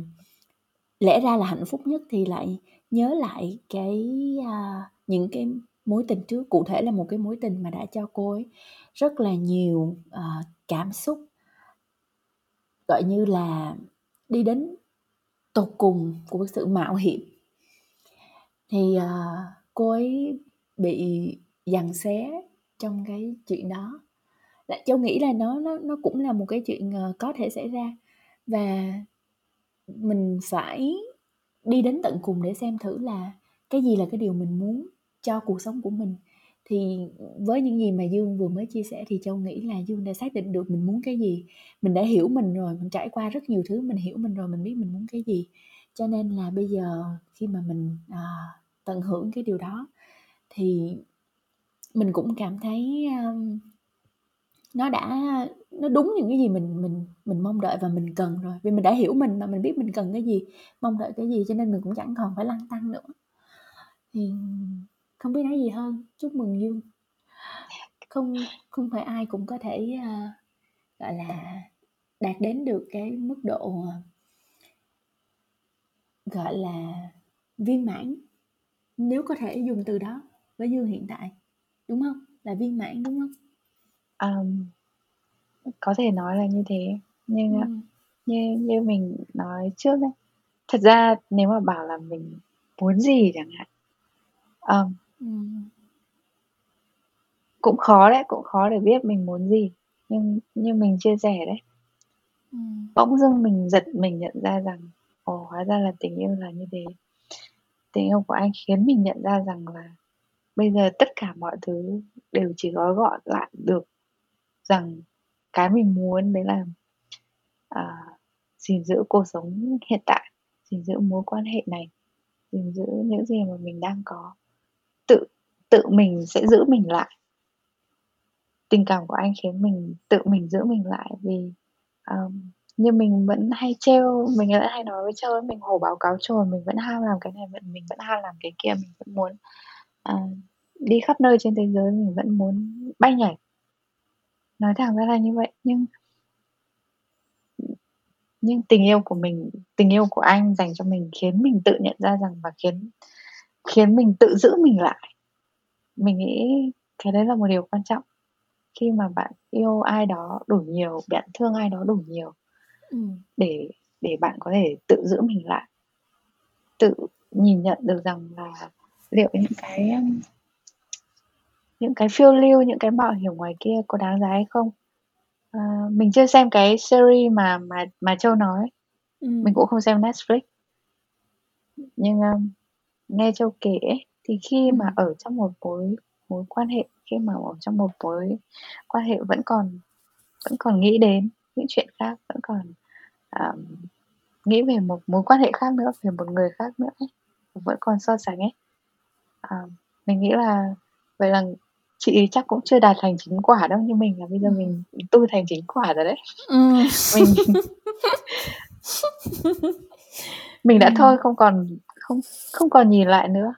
lẽ ra là hạnh phúc nhất thì lại nhớ lại cái những cái mối tình trước cụ thể là một cái mối tình mà đã cho cô ấy rất là nhiều uh, cảm xúc. Gọi như là đi đến tột cùng của sự mạo hiểm. Thì uh, cô ấy bị dằn xé trong cái chuyện đó. Châu nghĩ là nó nó nó cũng là một cái chuyện uh, có thể xảy ra. Và mình phải đi đến tận cùng để xem thử là cái gì là cái điều mình muốn cho cuộc sống của mình. Thì với những gì mà dương vừa mới chia sẻ thì châu nghĩ là dương đã xác định được mình muốn cái gì. Mình đã hiểu mình rồi mình trải qua rất nhiều thứ mình hiểu mình rồi mình biết mình muốn cái gì. Cho nên là bây giờ khi mà mình à, tận hưởng cái điều đó thì mình cũng cảm thấy um, nó đã nó đúng những cái gì mình mình mình mong đợi và mình cần rồi. Vì mình đã hiểu mình mà mình biết mình cần cái gì mong đợi cái gì cho nên mình cũng chẳng còn phải lăn tăng nữa. Thì không biết nói gì hơn. Chúc mừng dương. Không không phải ai cũng có thể uh, gọi là đạt đến được cái mức độ gọi là viên mãn nếu có thể dùng từ đó với dương hiện tại. Đúng không? Là viên mãn đúng không? Um, có thể nói là như thế. Nhưng ừ. như như mình nói trước đấy thật ra nếu mà bảo là mình muốn gì chẳng hạn um, ừ. cũng khó đấy cũng khó để biết mình muốn gì nhưng như mình chia sẻ đấy ừ. bỗng dưng mình giật mình nhận ra rằng ồ hóa ra là tình yêu là như thế tình yêu của anh khiến mình nhận ra rằng là bây giờ tất cả mọi thứ đều chỉ gói gọn lại được rằng cái mình muốn đấy là à, gìn giữ cuộc sống hiện tại gìn giữ mối quan hệ này gìn giữ những gì mà mình đang có tự tự mình sẽ giữ mình lại. Tình cảm của anh khiến mình tự mình giữ mình lại vì um, như mình vẫn hay trêu mình vẫn hay nói với trêu mình hổ báo cáo chồn mình vẫn ham làm cái này vẫn mình vẫn ham làm cái kia mình vẫn muốn uh, đi khắp nơi trên thế giới mình vẫn muốn bay nhảy. Nói thẳng ra là như vậy nhưng nhưng tình yêu của mình tình yêu của anh dành cho mình khiến mình tự nhận ra rằng và khiến khiến mình tự giữ mình lại mình nghĩ cái đấy là một điều quan trọng khi mà bạn yêu ai đó đủ nhiều bạn thương ai đó đủ nhiều ừ. để để bạn có thể tự giữ mình lại tự nhìn nhận được rằng là liệu những cái những cái phiêu lưu những cái mạo hiểm ngoài kia có đáng giá hay không Ờ, mình chưa xem cái series mà mà mà Châu nói. Ừm. Mình cũng không xem Netflix. Nhưng, ơ, nghe Châu kể ấy, thì khi mà Ừm. ở trong một mối mối quan hệ, khi mà ở trong một mối quan hệ vẫn còn vẫn còn nghĩ đến những chuyện khác, vẫn còn, ờm, nghĩ về một mối quan hệ khác nữa, về một người khác nữa ấy, vẫn còn so sánh ấy. Ờ, mình nghĩ là vậy là chị ấy chắc cũng chưa đạt thành chính quả đâu, như mình là bây giờ Ừm. mình tu thành chính quả rồi đấy. Ừm. Mình mình đã thôi Ừm. không còn không không còn nhìn lại nữa.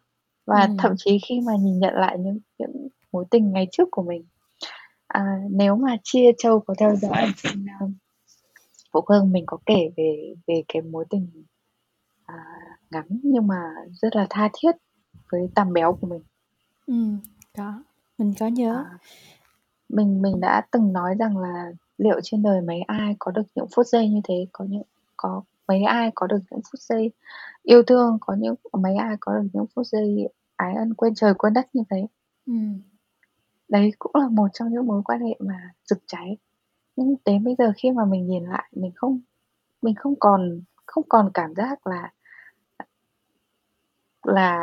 Và thậm Ừm. chí khi mà nhìn nhận lại những những mối tình ngày trước của mình, à, nếu mà chia Châu có theo dõi trên, a, Phường mình có kể về về cái mối tình, à, ngắn nhưng mà rất là tha thiết với Tằm Béo của mình. Ừm, có, mình có nhớ. À. Mình mình đã từng nói rằng là liệu trên đời mấy ai có được những phút giây như thế, có những có mấy ai có được những phút giây yêu thương, có những mấy ai có được những phút giây ái ân quên trời quên đất như thế. Ừm. Đấy cũng là một trong những mối quan hệ mà rực cháy. Nhưng đến bây giờ khi mà mình nhìn lại, mình không mình không còn không còn cảm giác là là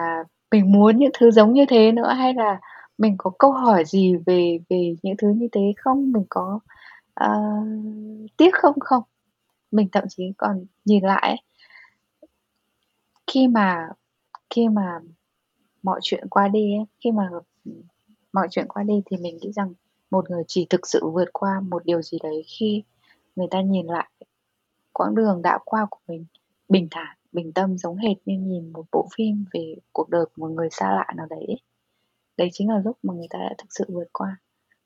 mình muốn những thứ giống như thế nữa, hay là mình có câu hỏi gì về về những thứ như thế không? Mình có, ờ, tiếc không? Không. Mình thậm chí còn nhìn lại ấy khi mà khi mà mọi chuyện qua đi ấy, khi mà, ừ, mọi chuyện qua đi thì mình nghĩ rằng một người chỉ thực sự vượt qua một điều gì đấy khi người ta nhìn lại quãng đường đã qua của mình bình thản, bình tâm giống hệt như nhìn một bộ phim về cuộc đời của một người xa lạ nào đấy. Đấy chính là lúc mà người ta đã thực sự vượt qua.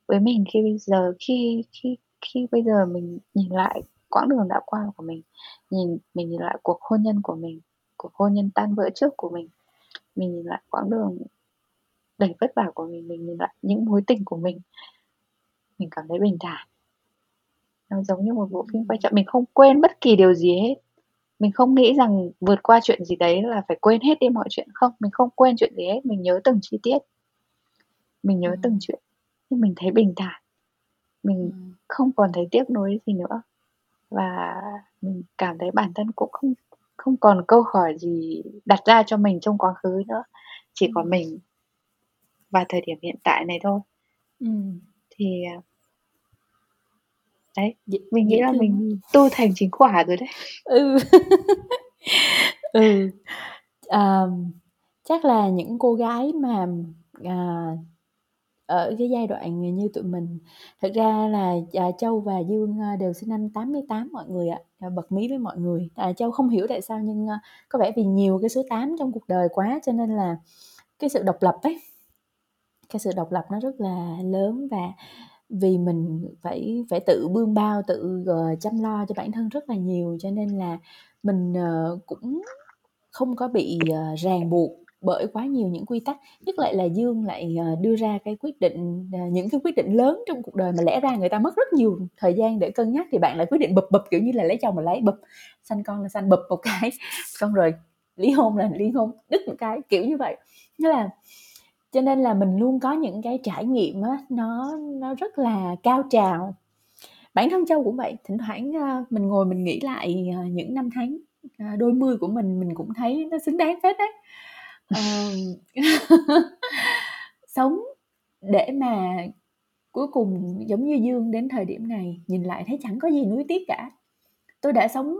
Với mình khi bây giờ khi khi khi bây giờ mình nhìn lại quãng đường đã qua của mình, nhìn mình nhìn lại cuộc hôn nhân của mình, cuộc hôn nhân tan vỡ trước của mình, mình nhìn lại quãng đường đầy vất vả của mình, mình nhìn lại những mối tình của mình mình cảm thấy bình thản. Nó giống như một bộ phim quay chậm, mình không quên bất kỳ điều gì hết. Mình không nghĩ rằng vượt qua chuyện gì đấy là phải quên hết đi mọi chuyện, không, mình không quên chuyện gì hết, mình nhớ từng chi tiết. Mình nhớ từng Ừm. chuyện, nhưng mình thấy bình thản. Mình Ừm. không còn thấy tiếc nuối gì nữa. Và mình cảm thấy bản thân cũng không không còn câu hỏi gì đặt ra cho mình trong quá khứ nữa, chỉ còn Ừm. mình và thời điểm hiện tại này thôi. Ừm. Thì, à Đấy, Dễ mình nghĩ dễ là thương mình tu thành chính quả rồi đấy. Ừ. Ừ. Ờm, chắc là những cô gái mà, à, ở cái giai đoạn như tụi mình thực ra là, à, Châu và Dương, à, đều sinh năm 88 mọi người ạ, à, bật mí với mọi người. À, Châu không hiểu tại sao nhưng, à, có vẻ vì nhiều cái số 8 trong cuộc đời quá cho nên là cái sự độc lập ấy, cái sự độc lập nó rất là lớn và vì mình phải phải tự bươn bao, tự, ờ, chăm lo cho bản thân rất là nhiều, cho nên là mình, ờ, cũng không có bị, ờ, ràng buộc bởi quá nhiều những quy tắc. Nhất lại là Dương lại, ờ, đưa ra cái quyết định, ờ, những cái quyết định lớn trong cuộc đời mà lẽ ra người ta mất rất nhiều thời gian để cân nhắc thì bạn lại quyết định bập bập kiểu như là, lấy chồng mà lấy bập sanh con là sanh bập một cái, xong rồi ly hôn là ly hôn đứt một cái, kiểu như vậy. nghĩa là cho nên là mình luôn có những cái trải nghiệm á, nó nó rất là cao trào. Bản thân Châu cũng vậy, thỉnh thoảng, ờ, mình ngồi mình nghĩ lại, những năm tháng, đôi mươi của mình, mình cũng thấy nó xứng đáng phết đấy. Ờm, sống để mà cuối cùng giống như Dương đến thời điểm này, nhìn lại thấy chẳng có gì nuối tiếc cả. Tôi đã sống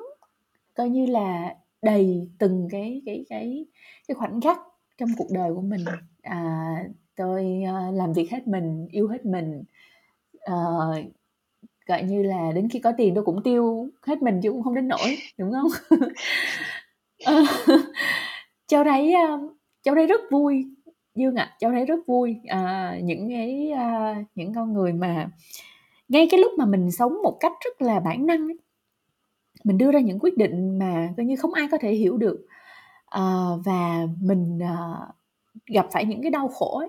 coi như là đầy từng cái cái cái cái khoảnh khắc trong cuộc đời của mình. À, tôi, ơ, làm việc hết mình, yêu hết mình, ờ, gọi như là, đến khi có tiền tôi cũng tiêu hết mình chứ cũng không đến nỗi, đúng hông? Ờ, cháu thấy, ờ, cháu thấy rất vui, Dương ạ, Châu thấy rất vui, à, những cái, à, những con người mà ngay cái lúc mà mình sống một cách rất là bản năng ấy, mình đưa ra những quyết định mà coi như không ai có thể hiểu được, à, và mình, à, gặp phải những cái đau khổ ấy,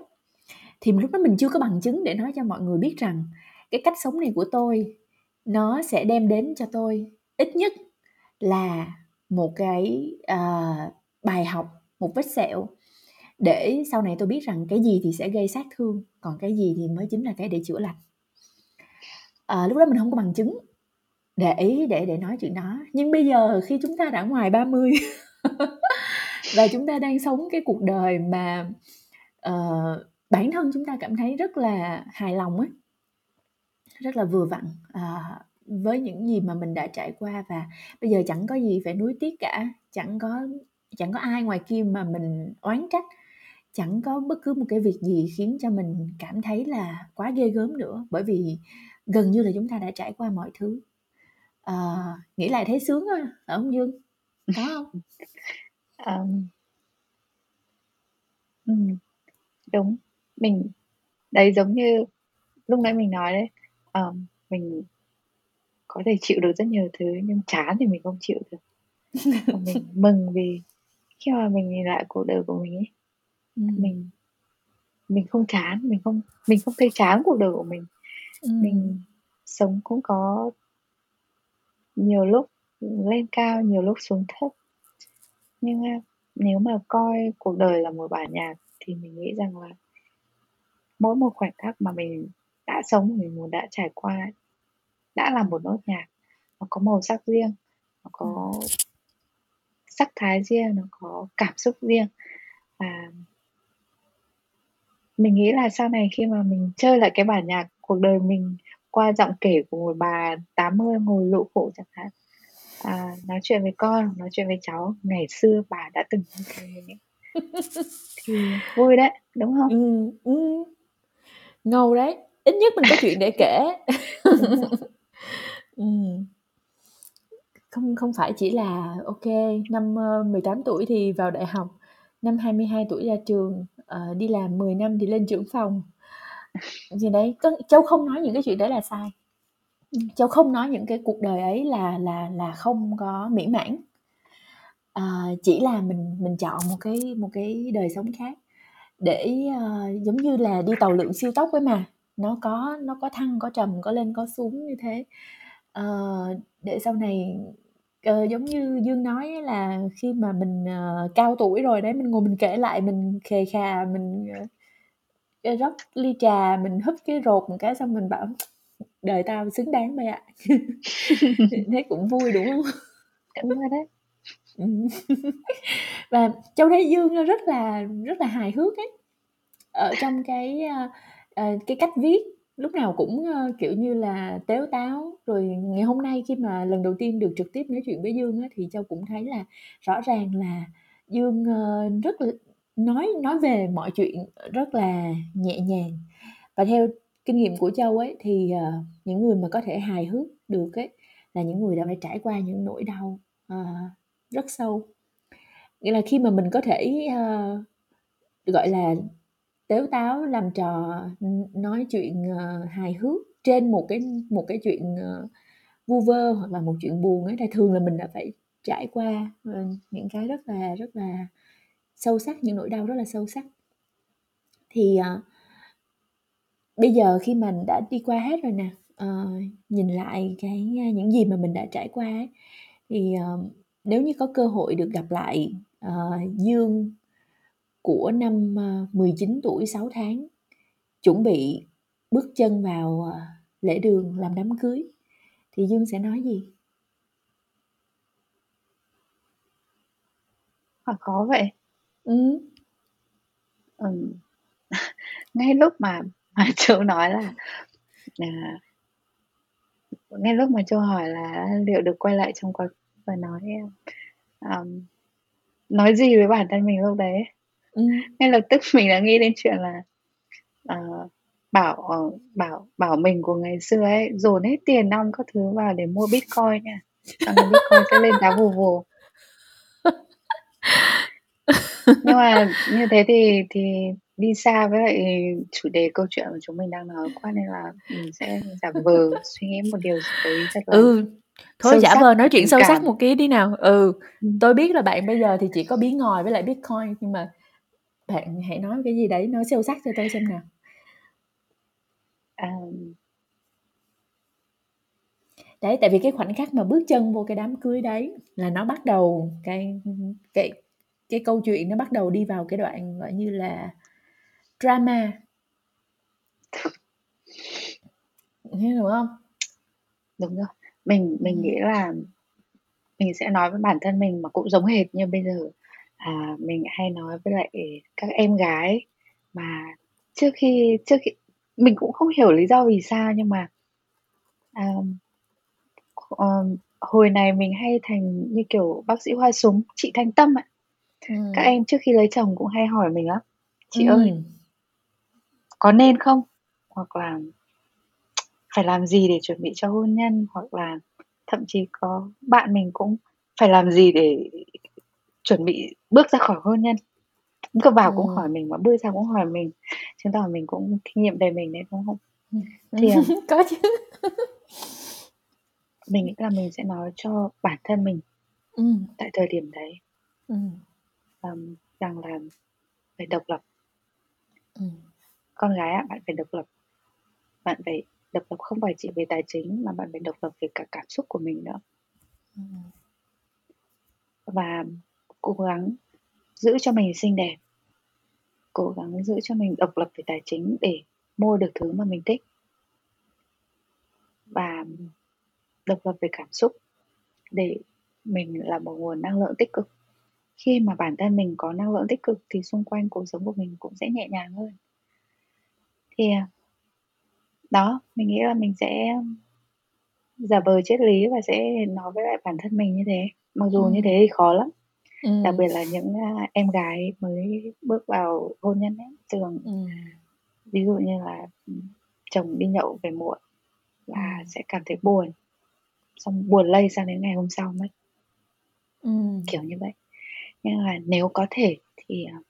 thì lúc đó mình chưa có bằng chứng để nói cho mọi người biết rằng cái cách sống này của tôi nó sẽ đem đến cho tôi ít nhất là một cái, à, bài học, một vết sẹo. Để sau này tôi biết rằng cái gì thì sẽ gây sát thương, còn cái gì thì mới chính là cái để chữa lành. à, lúc đó mình không có bằng chứng. Để ý để để nói chuyện đó. Nhưng bây giờ khi chúng ta đã ngoài 30 và chúng ta đang sống cái cuộc đời mà uh, bản thân chúng ta cảm thấy rất là hài lòng ấy rất là vừa vặn uh, với những gì mà mình đã trải qua và bây giờ chẳng có gì phải nuối tiếc cả chẳng có chẳng có ai ngoài kia mà mình oán trách. Chẳng có bất cứ một cái việc gì khiến cho mình cảm thấy là quá ghê gớm nữa bởi vì gần như là chúng ta đã trải qua mọi thứ. À, nghĩ lại thấy sướng á ở ông dương? Có không? Um, đúng. Mình đấy giống như lúc nãy mình nói đấy um, mình có thể chịu được rất nhiều thứ nhưng chán thì mình không chịu được. Mình mừng vì khi mà mình nhìn lại cuộc đời của mình ấy ừ. mình mình không chán mình không mình không thấy chán cuộc đời của mình ừ. mình sống cũng có nhiều lúc lên cao nhiều lúc xuống thấp nhưng nếu mà coi cuộc đời là một bản nhạc thì mình nghĩ rằng là mỗi một khoảnh khắc mà mình đã sống mình muốn đã trải qua đã là một nốt nhạc nó có màu sắc riêng nó có sắc thái riêng nó có cảm xúc riêng. Và mình nghĩ là sau này khi mà mình chơi lại cái bản nhạc cuộc đời mình qua giọng kể của một bà 80 ngồi lụ phụ chẳng hạn à, nói chuyện với con nói chuyện với cháu ngày xưa bà đã từng như thế thì vui đấy đúng không? Ừ, ừ. ngầu đấy ít nhất mình có chuyện để kể. Ừ. không không phải chỉ là ok năm uh, ờ, 18 tuổi thì vào đại học năm 22 tuổi ra trường uh, đi làm 10 năm thì lên trưởng phòng. Gì đấy châu không nói những cái chuyện đấy là sai. Châu không nói những cái cuộc đời ấy là là là không có mỹ mãn. À, chỉ là mình mình chọn một cái một cái đời sống khác để uh, giống như là đi tàu lượn siêu tốc ấy mà. Nó có nó có thăng có trầm có lên có xuống như thế. Uh, để sau này uh, giống như dương nói là khi mà mình uh, cao tuổi rồi đấy mình ngồi mình kể lại mình khề khà mình uh, rót ly trà mình húp cái rột một cái xong mình bảo đời tao xứng đáng mày ạ. Thế cũng vui đúng không? Đúng rồi đấy. Và châu thấy dương rất là rất là hài hước ấy. Ở trong cái uh, cái cách viết lúc nào cũng ờ, kiểu như là tếu táo. Rồi ngày hôm nay khi mà lần đầu tiên được trực tiếp nói chuyện với dương á, thì châu cũng thấy là rõ ràng là dương ờ, rất là nói nói về mọi chuyện rất là nhẹ nhàng. Và theo kinh nghiệm của châu ấy thì ờ, những người mà có thể hài hước được ấy là những người đã phải trải qua những nỗi đau uh, rất sâu. Nghĩa là khi mà mình có thể uh, gọi là tếu táo làm trò ừ, nói chuyện ờ, hài hước trên một cái một cái chuyện uh, vu vơ hoặc là một chuyện buồn ấy. Thì thường là mình đã phải trải qua ờ, những cái rất là rất là sâu sắc những nỗi đau rất là sâu sắc. Thì bây giờ khi mình đã đi qua hết rồi nè nhìn lại cái những gì mà mình đã trải qua ấy, thì nếu như có cơ hội được gặp lại Dương của năm uh, 19 tuổi 6 tháng chuẩn bị bước chân vào uh, lễ đường làm đám cưới thì Dương sẽ nói gì? À, có vậy. Ừ. ừ. Ngay lúc mà mà Châu nói là à, ngay lúc mà Châu hỏi là liệu được quay lại trong quá và nói um, nói gì với bản thân mình lúc đấy ừ. ngay lập tức mình đã nghĩ đến chuyện là uh, bảo uh, bảo bảo mình của ngày xưa ấy dồn hết tiền năm các thứ vào để mua bitcoin nha. Xong bitcoin sẽ lên giá vù vù. Nhưng mà như thế thì thì đi xa với lại chủ đề câu chuyện của chúng mình đang nói quá nên là mình sẽ giả vờ suy nghĩ một điều gì đấy rất là ừ. Thôi giả vờ nói chuyện sâu sắc một tí đi nào. Ừ. Tôi biết là bạn bây giờ thì chỉ có biến ngòi với lại bitcoin nhưng mà bạn hãy nói cái gì đấy nói sâu sắc cho tôi xem nào. Um... đấy tại vì cái khoảnh khắc mà bước chân vô cái đám cưới đấy là nó bắt đầu cái cái cái câu chuyện nó bắt đầu đi vào cái đoạn gọi như là drama. Hiểu không? Đúng rồi. Mình mình nghĩ là mình sẽ nói với bản thân mình mà cũng giống hệt như bây giờ, à, mình hay nói với lại các em gái mà trước khi trước khi mình cũng không hiểu lý do vì sao nhưng mà, à, ờ, hồi này mình hay thành như kiểu bác sĩ Hoa Súng, chị Thanh Tâm ạ. Các em trước khi lấy chồng cũng hay hỏi mình lắm: "Chị ơi" "có nên không?" Hoặc là "Phải làm gì để chuẩn bị cho hôn nhân?" Hoặc là thậm chí có bạn mình cũng "Phải làm gì để chuẩn bị bước ra khỏi hôn nhân?" Cứ vào cũng hỏi mình mà bước ra cũng hỏi mình, chứng tỏ mình cũng kinh nghiệm đầy mình đấy, đúng không? Thì, à Có chứ. Mình nghĩ là mình sẽ nói cho bản thân mình Ừm. tại thời điểm đấy. Ừm. Ờm, rằng là phải độc lập. Ừm. Con gái ạ, bạn phải độc lập. Bạn phải độc lập không phải chỉ về tài chính mà bạn phải độc lập về cả cảm xúc của mình nữa. Ừm. Và cố gắng giữ cho mình xinh đẹp. Cố gắng giữ cho mình độc lập về tài chính để mua được thứ mà mình thích. Và độc lập về cảm xúc để mình là một nguồn năng lượng tích cực. Khi mà bản thân mình có năng lượng tích cực thì xung quanh cuộc sống của mình cũng sẽ nhẹ nhàng hơn. Thì, à đó, mình nghĩ là mình sẽ giả vờ triết lý và sẽ nói với lại bản thân mình như thế. Mặc dù như Ừm. thế thì khó lắm, đặc Ừm. biệt là những, a, em gái mới bước vào hôn nhân ấy, thường Ừm. ví dụ như là, ừm, chồng đi nhậu về muộn là Ừm. sẽ cảm thấy buồn, xong buồn lây sang đến ngày hôm sau mất. Ừm. Kiểu như vậy. Nhưng mà nếu có thể thì, à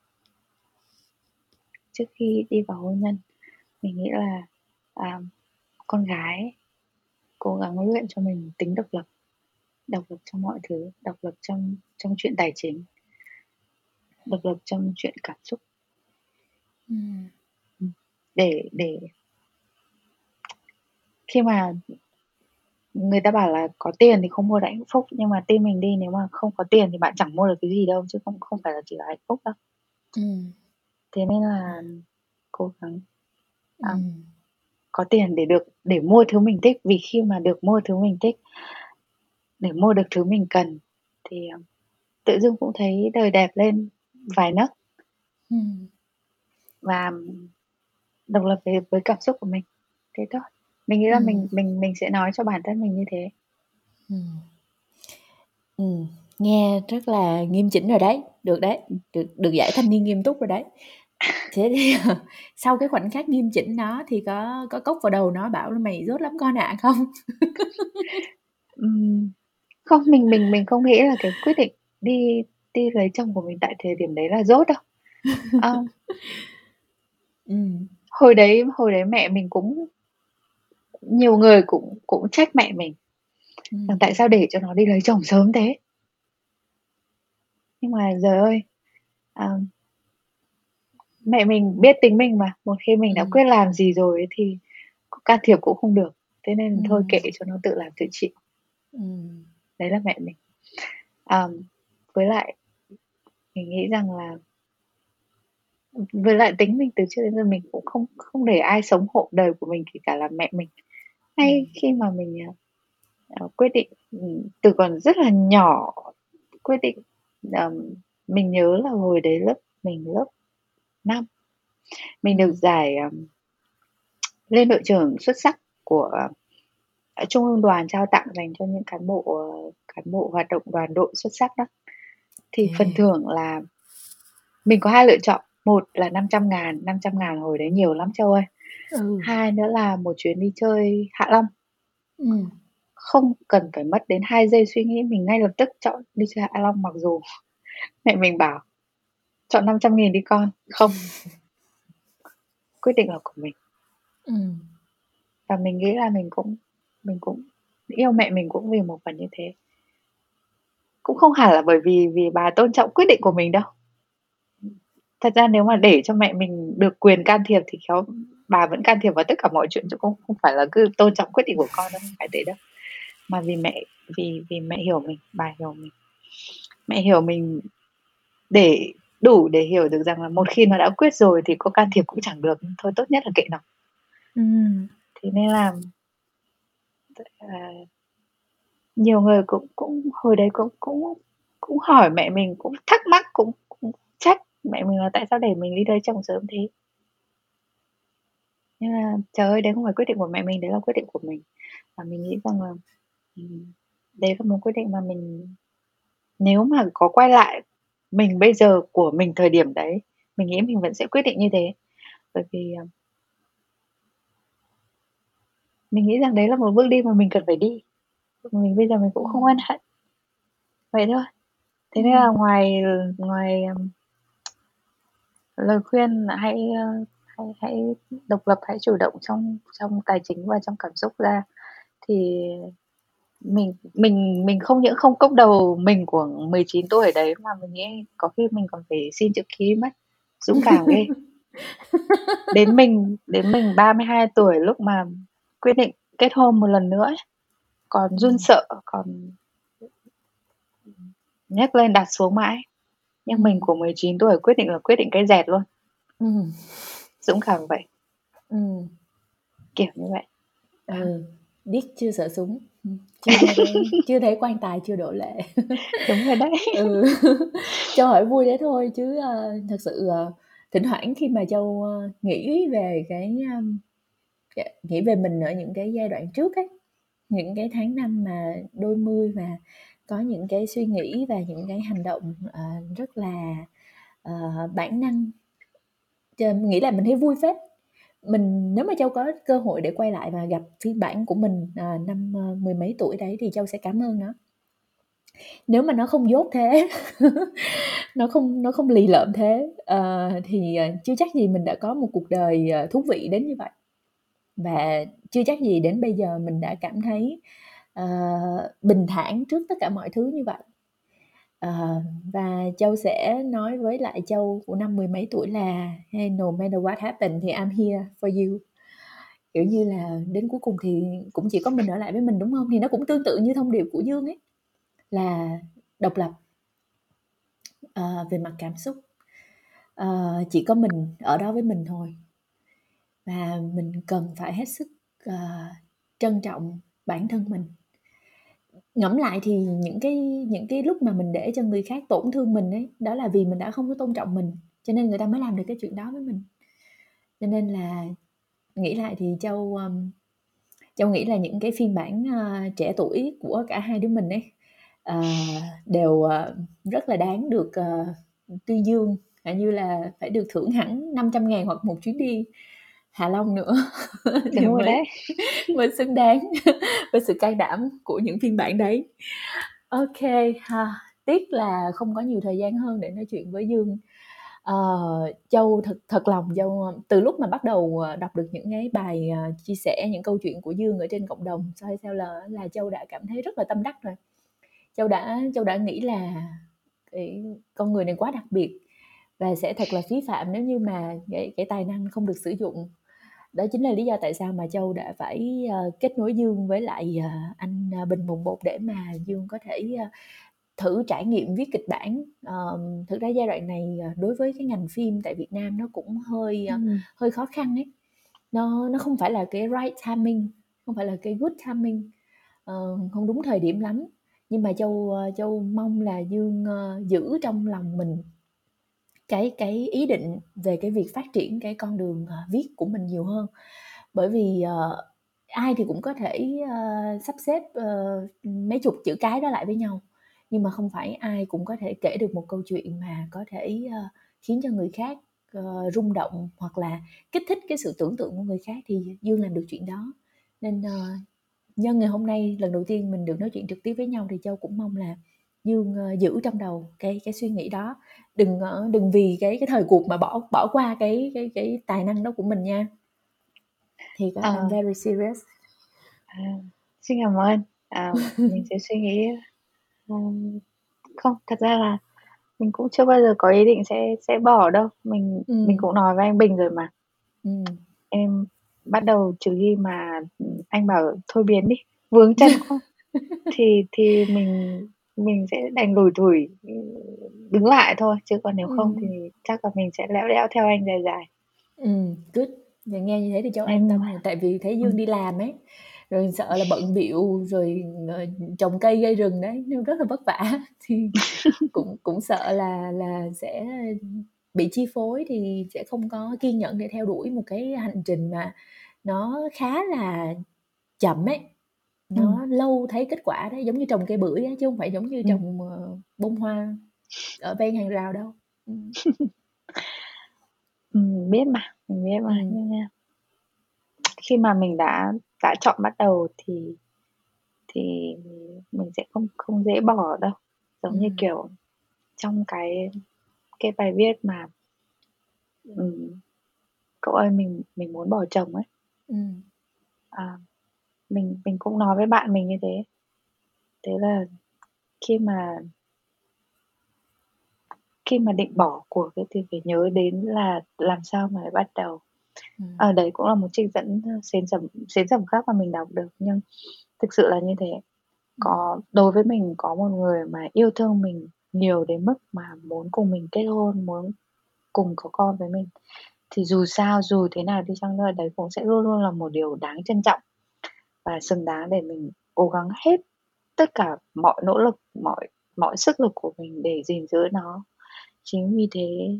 trước khi đi vào hôn nhân, mình nghĩ là, à, con gái cố gắng luyện cho mình tính độc lập, độc lập trong mọi thứ, độc lập trong trong chuyện tài chính. Độc lập trong chuyện cảm xúc. Ừm. Ừm, để để khi mà người ta bảo là có tiền thì không mua được hạnh phúc, nhưng mà tin mình đi, nếu mà không có tiền thì bạn chẳng mua được cái gì đâu, chứ không không phải là chỉ là hạnh phúc đâu. Ừm. Thế nên là cố gắng, à, Ừm. có tiền để được để mua thứ mình thích, vì khi mà được mua thứ mình thích để mua được thứ mình cần thì, ờ, tự dưng cũng thấy đời đẹp lên vài nấc. Và độc lập về với cảm xúc của mình, thế thôi. Mình nghĩ là Ừm. mình mình mình sẽ nói cho bản thân mình như thế. Ừm. Ừm, nghe rất là nghiêm chỉnh rồi đấy, được đấy, được được giải thanh niên nghiêm túc rồi đấy. Thế thì, sau cái khoảnh khắc nghiêm chỉnh đó thì có có cốc vào đầu nó bảo là "Mày dốt lắm con ạ" không? Ừm, không, mình mình mình không nghĩ là cái quyết định đi đi lấy chồng của mình tại thời điểm đấy là dốt đâu. Ờ. Ừm. Hồi đấy hồi đấy mẹ mình cũng nhiều người cũng cũng trách mẹ mình rằng Ừm. tại sao để cho nó đi lấy chồng sớm thế. Nhưng mà giời ơi, à mẹ mình biết tính mình mà, một khi mình đã Ừm. quyết làm gì rồi ấy thì có can thiệp cũng không được, thế nên thôi Ừm. kệ cho nó tự làm tự chịu. Ừm. Đấy là mẹ mình. Ờm, với lại mình nghĩ rằng là với lại tính mình từ trước đến giờ mình cũng không không để ai sống hộ đời của mình, kể cả là mẹ mình. Ừm. khi mà mình, ờ, quyết định, từ còn rất là nhỏ quyết định, ờm, mình nhớ là hồi đấy lớp mình lớp 5, mình được giải, ờm, lên đội trưởng xuất sắc của, ờ, Trung ương đoàn trao tặng dành cho những cán bộ, ờ, cán bộ hoạt động đoàn đội xuất sắc đó. Thì phần Yeah. thưởng là mình có 2 lựa chọn, một là 500.000, 500.000 hồi đấy nhiều lắm Châu ơi. Ừ. Hai nữa là một chuyến đi chơi Hạ Long. Ừm. Không cần phải mất đến 2 giây suy nghĩ, mình ngay lập tức chọn đi chơi Hạ Long, mặc dù mẹ mình bảo "Chọn 500.000 đi con." Không. Quyết định là của mình. Ừm. Và mình nghĩ là mình cũng mình cũng yêu mẹ mình cũng vì một phần như thế. Cũng không hẳn là bởi vì vì bà tôn trọng quyết định của mình đâu. Thật ra nếu mà để cho mẹ mình được quyền can thiệp thì khéo bà vẫn can thiệp vào tất cả mọi chuyện chứ không không phải là cứ tôn trọng quyết định của con đâu, không phải thế đâu. Mà vì mẹ vì vì mẹ hiểu mình, bà hiểu mình. Mẹ hiểu mình để đủ để hiểu được rằng là một khi nó đã quyết rồi thì có can thiệp cũng chẳng được, thôi tốt nhất là kệ nó. Ừm. Thế nên là à, nhiều người cũng cũng hồi đấy cũng cũng cũng hỏi mẹ mình, cũng thắc mắc, cũng cũng trách mẹ mình là tại sao để mình đi đời chồng sớm thế. Nhưng mà, trời ơi, đấy không phải quyết định của mẹ mình, đấy là quyết định của mình. Và mình nghĩ rằng là, đấy là một quyết định mà mình nếu mà có quay lại mình bây giờ của mình thời điểm đấy, mình nghĩ mình vẫn sẽ quyết định như thế. Bởi vì, ờ mình nghĩ rằng đấy là một bước đi mà mình cần phải đi. Mình bây giờ mình cũng không ân hận. Vậy thôi. Thế nên là ngoài ngoài, ừm lời khuyên là hãy, ơ, hãy hãy độc lập, hãy chủ động trong trong tài chính và trong cảm xúc ra, thì mình mình mình không những không cốc đầu mình của 19 tuổi đấy, mà mình nghĩ có khi mình còn phải xin chữ ký mất, dũng cảm ghê. Đến mình đến mình 32 tuổi lúc mà quyết định kết hôn một lần nữa ấy, còn run sợ, còn nhấc lên đặt xuống mãi. Nhưng mình của 19 tuổi quyết định là quyết định cái dẹt luôn. Ừm. Dũng cảm vậy. Ừm. Kiểu như vậy. Ừ, điếc chưa sợ súng, ừm, chưa thấy chưa thấy quan tài chưa đổ lệ. Đúng rồi đấy. Ừ, Châu hỏi vui thế thôi chứ, ơ, thực sự, ờ, thỉnh thoảng khi mà Châu, ơ, nghĩ về cái, dạ, Dạ, nghĩ về mình ở những cái giai đoạn trước ấy, những cái tháng năm mà đôi mươi và có những cái suy nghĩ và những cái hành động, uh, rất là, uh, bản năng. Nghĩ là mình thấy vui phết. Mình nếu mà Châu có cơ hội để quay lại và gặp phiên bản của mình, ờ, năm, ơ, mười mấy tuổi đấy thì Châu sẽ cảm ơn nó. Nếu mà nó không dốt thế, nó không nó không lì lợm thế, ờ, thì, chưa chắc gì mình đã có một cuộc đời, ờ, thú vị đến như vậy. Và chưa chắc gì đến bây giờ mình đã cảm thấy, uh, bình thản trước tất cả mọi thứ như vậy. uh, và Châu sẽ nói với lại Châu của năm mười mấy tuổi là "Hey, no matter what happen thì I'm here for you." Kiểu như là, đến cuối cùng thì cũng chỉ có mình ở lại với mình, đúng không Thì nó cũng tương tự như thông điệp của Dương ấy, là độc lập. uh, về mặt cảm xúc. uh, chỉ có mình ở đó với mình thôi. Và mình cần phải hết sức, uh, trân trọng bản thân mình. Ngẫm lại thì những cái những cái lúc mà mình để cho người khác tổn thương mình ấy, đó là vì mình đã không có tôn trọng mình, cho nên người ta mới làm được cái chuyện đó với mình. Cho nên là nghĩ lại thì Châu, um, Châu nghĩ là những cái phiên bản, uh, trẻ tuổi của cả hai đứa mình ấy, uh, đều, uh, rất là đáng được, uh, tuyên dương, như là phải được thưởng hẳn 500 ngàn hoặc một chuyến đi Hạ Long nữa thì Đúng rồi mới đấy. mới xứng đáng với sự can đảm của những phiên bản đấy. Kê, ha, tiếc là không có nhiều thời gian hơn để nói chuyện với Dương. Ờ, Châu thật thật lòng Châu, từ lúc mà bắt đầu, ờ, đọc được những cái bài, ờ, chia sẻ những câu chuyện của Dương ở trên cộng đồng Soi Theo L á là Châu đã cảm thấy rất là tâm đắc rồi. Châu đã Châu đã nghĩ là cái con người này quá đặc biệt và sẽ thật là phí phạm nếu như mà cái cái tài năng không được sử dụng. Đó chính là lý do tại sao mà Châu đã phải, ờ, kết nối Dương với lại, ờ, anh, a, Bình Bồng Bột để mà Dương có thể, ơ, thử trải nghiệm viết kịch bản. Ờm, thực ra giai đoạn này, ờ, đối với cái ngành phim tại Việt Nam nó cũng hơi, ơ, Ừm. hơi khó khăn ấy. Nó nó không phải là cái right timing, không phải là cái good timing, ờ, không đúng thời điểm lắm. Nhưng mà Châu, ơ, Châu mong là Dương, ơ, giữ trong lòng mình cái cái ý định về cái việc phát triển cái con đường, ờ, viết của mình nhiều hơn. Bởi vì, uh, ai thì cũng có thể, uh, sắp xếp, uh, mấy chục chữ cái đó lại với nhau, nhưng mà không phải ai cũng có thể kể được một câu chuyện mà có thể, uh, khiến cho người khác, uh, rung động hoặc là kích thích cái sự tưởng tượng của người khác thì Dương làm được chuyện đó. Nên, uh, nhân ngày hôm nay lần đầu tiên mình được nói chuyện trực tiếp với nhau thì Châu cũng mong là Dương, ơ, giữ trong đầu cái cái suy nghĩ đó, đừng, ờ, đừng vì cái cái thời cuộc mà bỏ bỏ qua cái cái cái tài năng đó của mình nha. Thiệt á, I'm Ờ. very serious. À, xin cảm ơn. À, mình sẽ suy nghĩ. Ừm, không, thật ra là mình cũng chưa bao giờ có ý định sẽ sẽ bỏ đâu. Mình mình Ừm. cũng nói với anh Bình rồi mà. Ừm. Em bắt đầu trừ khi mà, anh bảo thôi biến đi, vướng chân quá, thì thì mình mình sẽ đành lủi thủi, ừm, đứng lại thôi, chứ còn nếu không thì Ừm. chắc là mình sẽ lẽo đẽo theo anh dài dài. Ừm, good. Vậy nghe như thế thì an Em tâm rồi, tại vì thấy Dương ừm. đi làm ấy, rồi sợ là bận biệu rồi ờ, trồng cây gây rừng đấy nên rất là vất vả thì cũng cũng sợ là là sẽ bị chi phối thì sẽ không có kiên nhẫn để theo đuổi một cái hành trình mà nó khá là chậm ấy nó ừ. lâu thấy kết quả đấy giống như trồng cây bưởi ấy, chứ không phải giống như trồng uh, bông hoa ở ven hàng rào đâu ừ. ừ, biết mà mình biết mà nhưng khi mà mình đã đã chọn bắt đầu thì thì mình sẽ không không dễ bỏ đâu giống như kiểu trong cái cái bài viết mà um, cậu ơi mình mình muốn bỏ chồng ấy ừ. à, mình mình cũng nói với bạn mình như thế. Thế là khi mà khi mà định bỏ cuộc ấy thì phải nhớ đến là làm sao mà bắt đầu. Ừ. ở đấy cũng là một trích dẫn xến sầm xến sầm khác mà mình đọc được nhưng thực sự là như thế. Có đối với mình có một người mà yêu thương mình nhiều đến mức mà muốn cùng mình kết hôn muốn cùng có con với mình thì dù sao dù thế nào đi chăng nữa đấy cũng sẽ luôn luôn là một điều đáng trân trọng và xứng đáng để mình cố gắng hết tất cả mọi nỗ lực, mọi mọi sức lực của mình để gìn giữ nó. Chính vì thế,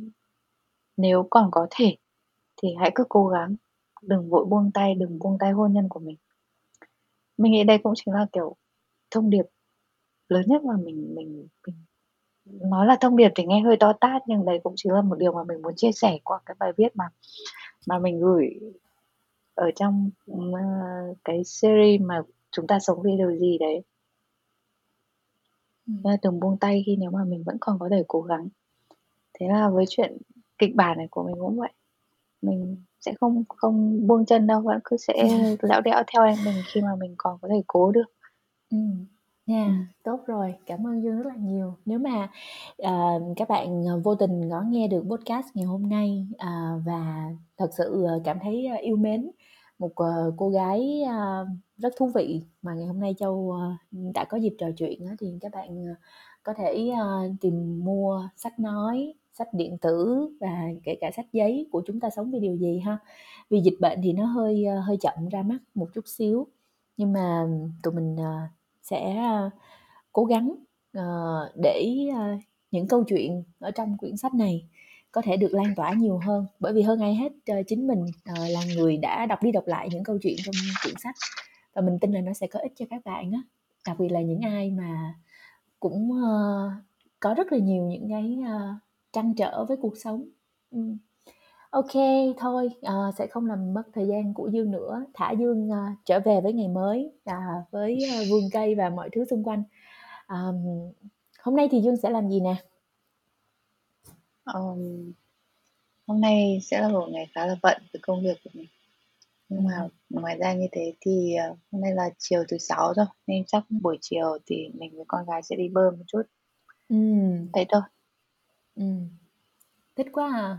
nếu còn có thể thì hãy cứ cố gắng, đừng vội buông tay, đừng buông tay hôn nhân của mình. Mình nghĩ đây cũng chính là kiểu thông điệp lớn nhất mà mình mình mình nói là thông điệp thì nghe hơi to tát nhưng đây cũng chính là một điều mà mình muốn chia sẻ qua cái bài viết mà mà mình gửi ở trong uh, cái series mà chúng ta sống vì điều gì đấy ừ. đừng buông tay khi nếu mà mình vẫn còn có thể cố gắng thế là với chuyện kịch bản này của mình cũng vậy mình sẽ không không buông chân đâu vẫn cứ sẽ lẽo đẽo theo em mình khi mà mình còn có thể cố được ừ. Nha, Ừm. tốt rồi, cảm ơn Dương rất là nhiều. Nếu mà, ờ, các bạn, ờ, vô tình có nghe được podcast ngày hôm nay, à, và thật sự, cảm thấy, yêu mến một, uh, cô gái, uh, rất thú vị mà ngày hôm nay Châu, uh, đã có dịp trò chuyện uh, thì các bạn, uh, có thể, uh, tìm mua sách nói, sách điện tử và kể cả sách giấy của "Chúng ta sống vì điều gì" ha. Vì dịch bệnh thì nó hơi, uh, hơi chậm ra mắt một chút xíu, nhưng mà tụi mình, uh, sẽ uh, cố gắng uh, để uh, những câu chuyện ở trong quyển sách này có thể được lan tỏa nhiều hơn. Bởi vì hơn ai hết ờ, chính mình ờ, là người đã đọc đi đọc lại những câu chuyện trong quyển sách. Và mình tin là nó sẽ có ích cho các bạn á. Đặc biệt là những ai mà cũng ờ, có rất là nhiều những cái trăn trở với cuộc sống. Ok thôi uh, sẽ không làm mất thời gian của dương nữa. Thả dương uh, trở về với ngày mới uh, với uh, vườn cây và mọi thứ xung quanh. Um, hôm nay thì dương sẽ làm gì nè? Um, hôm nay sẽ là một ngày khá là bận với công việc của mình. Nhưng mà ngoài ra như thế thì uh, hôm nay là chiều thứ sáu rồi nên chắc buổi chiều thì mình với con gái sẽ đi bơi một chút. Ừ. thế thôi. Ừ. thích quá à.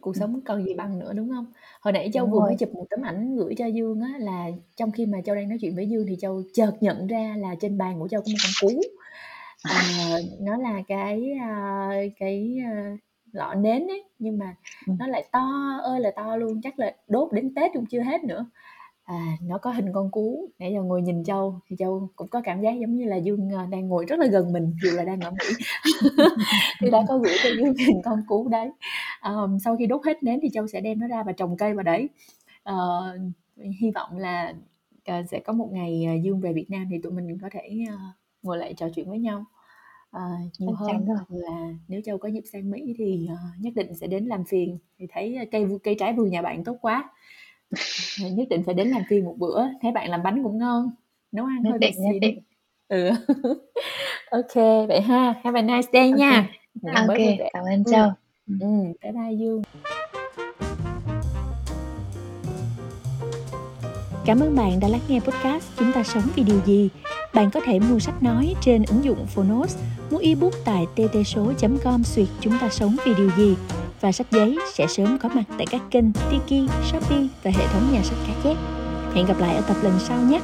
Cuộc sống còn gì bằng nữa đúng không? Hồi nãy châu Đúng vừa mới chụp một tấm ảnh gửi cho dương á là trong khi mà châu đang nói chuyện với dương thì châu chợt nhận ra là trên bàn của châu có một con cú. À, nó là cái à, cái à, lọ nến ấy nhưng mà ừ. nó lại to ơi là to luôn chắc là đốt đến tết cũng chưa hết nữa. À, nó có hình con cú nãy giờ ngồi nhìn châu thì châu cũng có cảm giác giống như là dương à, đang ngồi rất là gần mình dù là đang ở mỹ. Thì đã có gửi cho dương hình con cú đấy. Um, sau khi đốt hết nến thì châu sẽ đem nó ra và trồng cây vào đấy. Uh, hy vọng là uh, sẽ có một ngày dương về việt nam thì tụi mình có thể ngồi lại trò chuyện với nhau uh, nhiều Chắc hơn là nếu châu có dịp sang mỹ thì uh, nhất định sẽ đến làm phiền thì thấy cây cây trái vườn nhà bạn tốt quá. Nhất định phải đến làm phiên một bữa thấy bạn làm bánh cũng ngon nấu ăn nhất hơi định, nhất định. ừ. Ok vậy ha have a nice day okay. nha. Ok. Cảm ơn châu. Ừ. ừ bye bye dương. Cảm ơn bạn đã lắng nghe podcast Chúng ta sống vì điều gì. Bạn có thể mua sách nói trên ứng dụng Phonos, mua ebook tại ttso.com xuyệt Chúng ta sống vì điều gì và sách giấy sẽ sớm có mặt tại các kênh Tiki, Shopee và hệ thống nhà sách cá chép. Hẹn gặp lại ở tập lần sau nhé!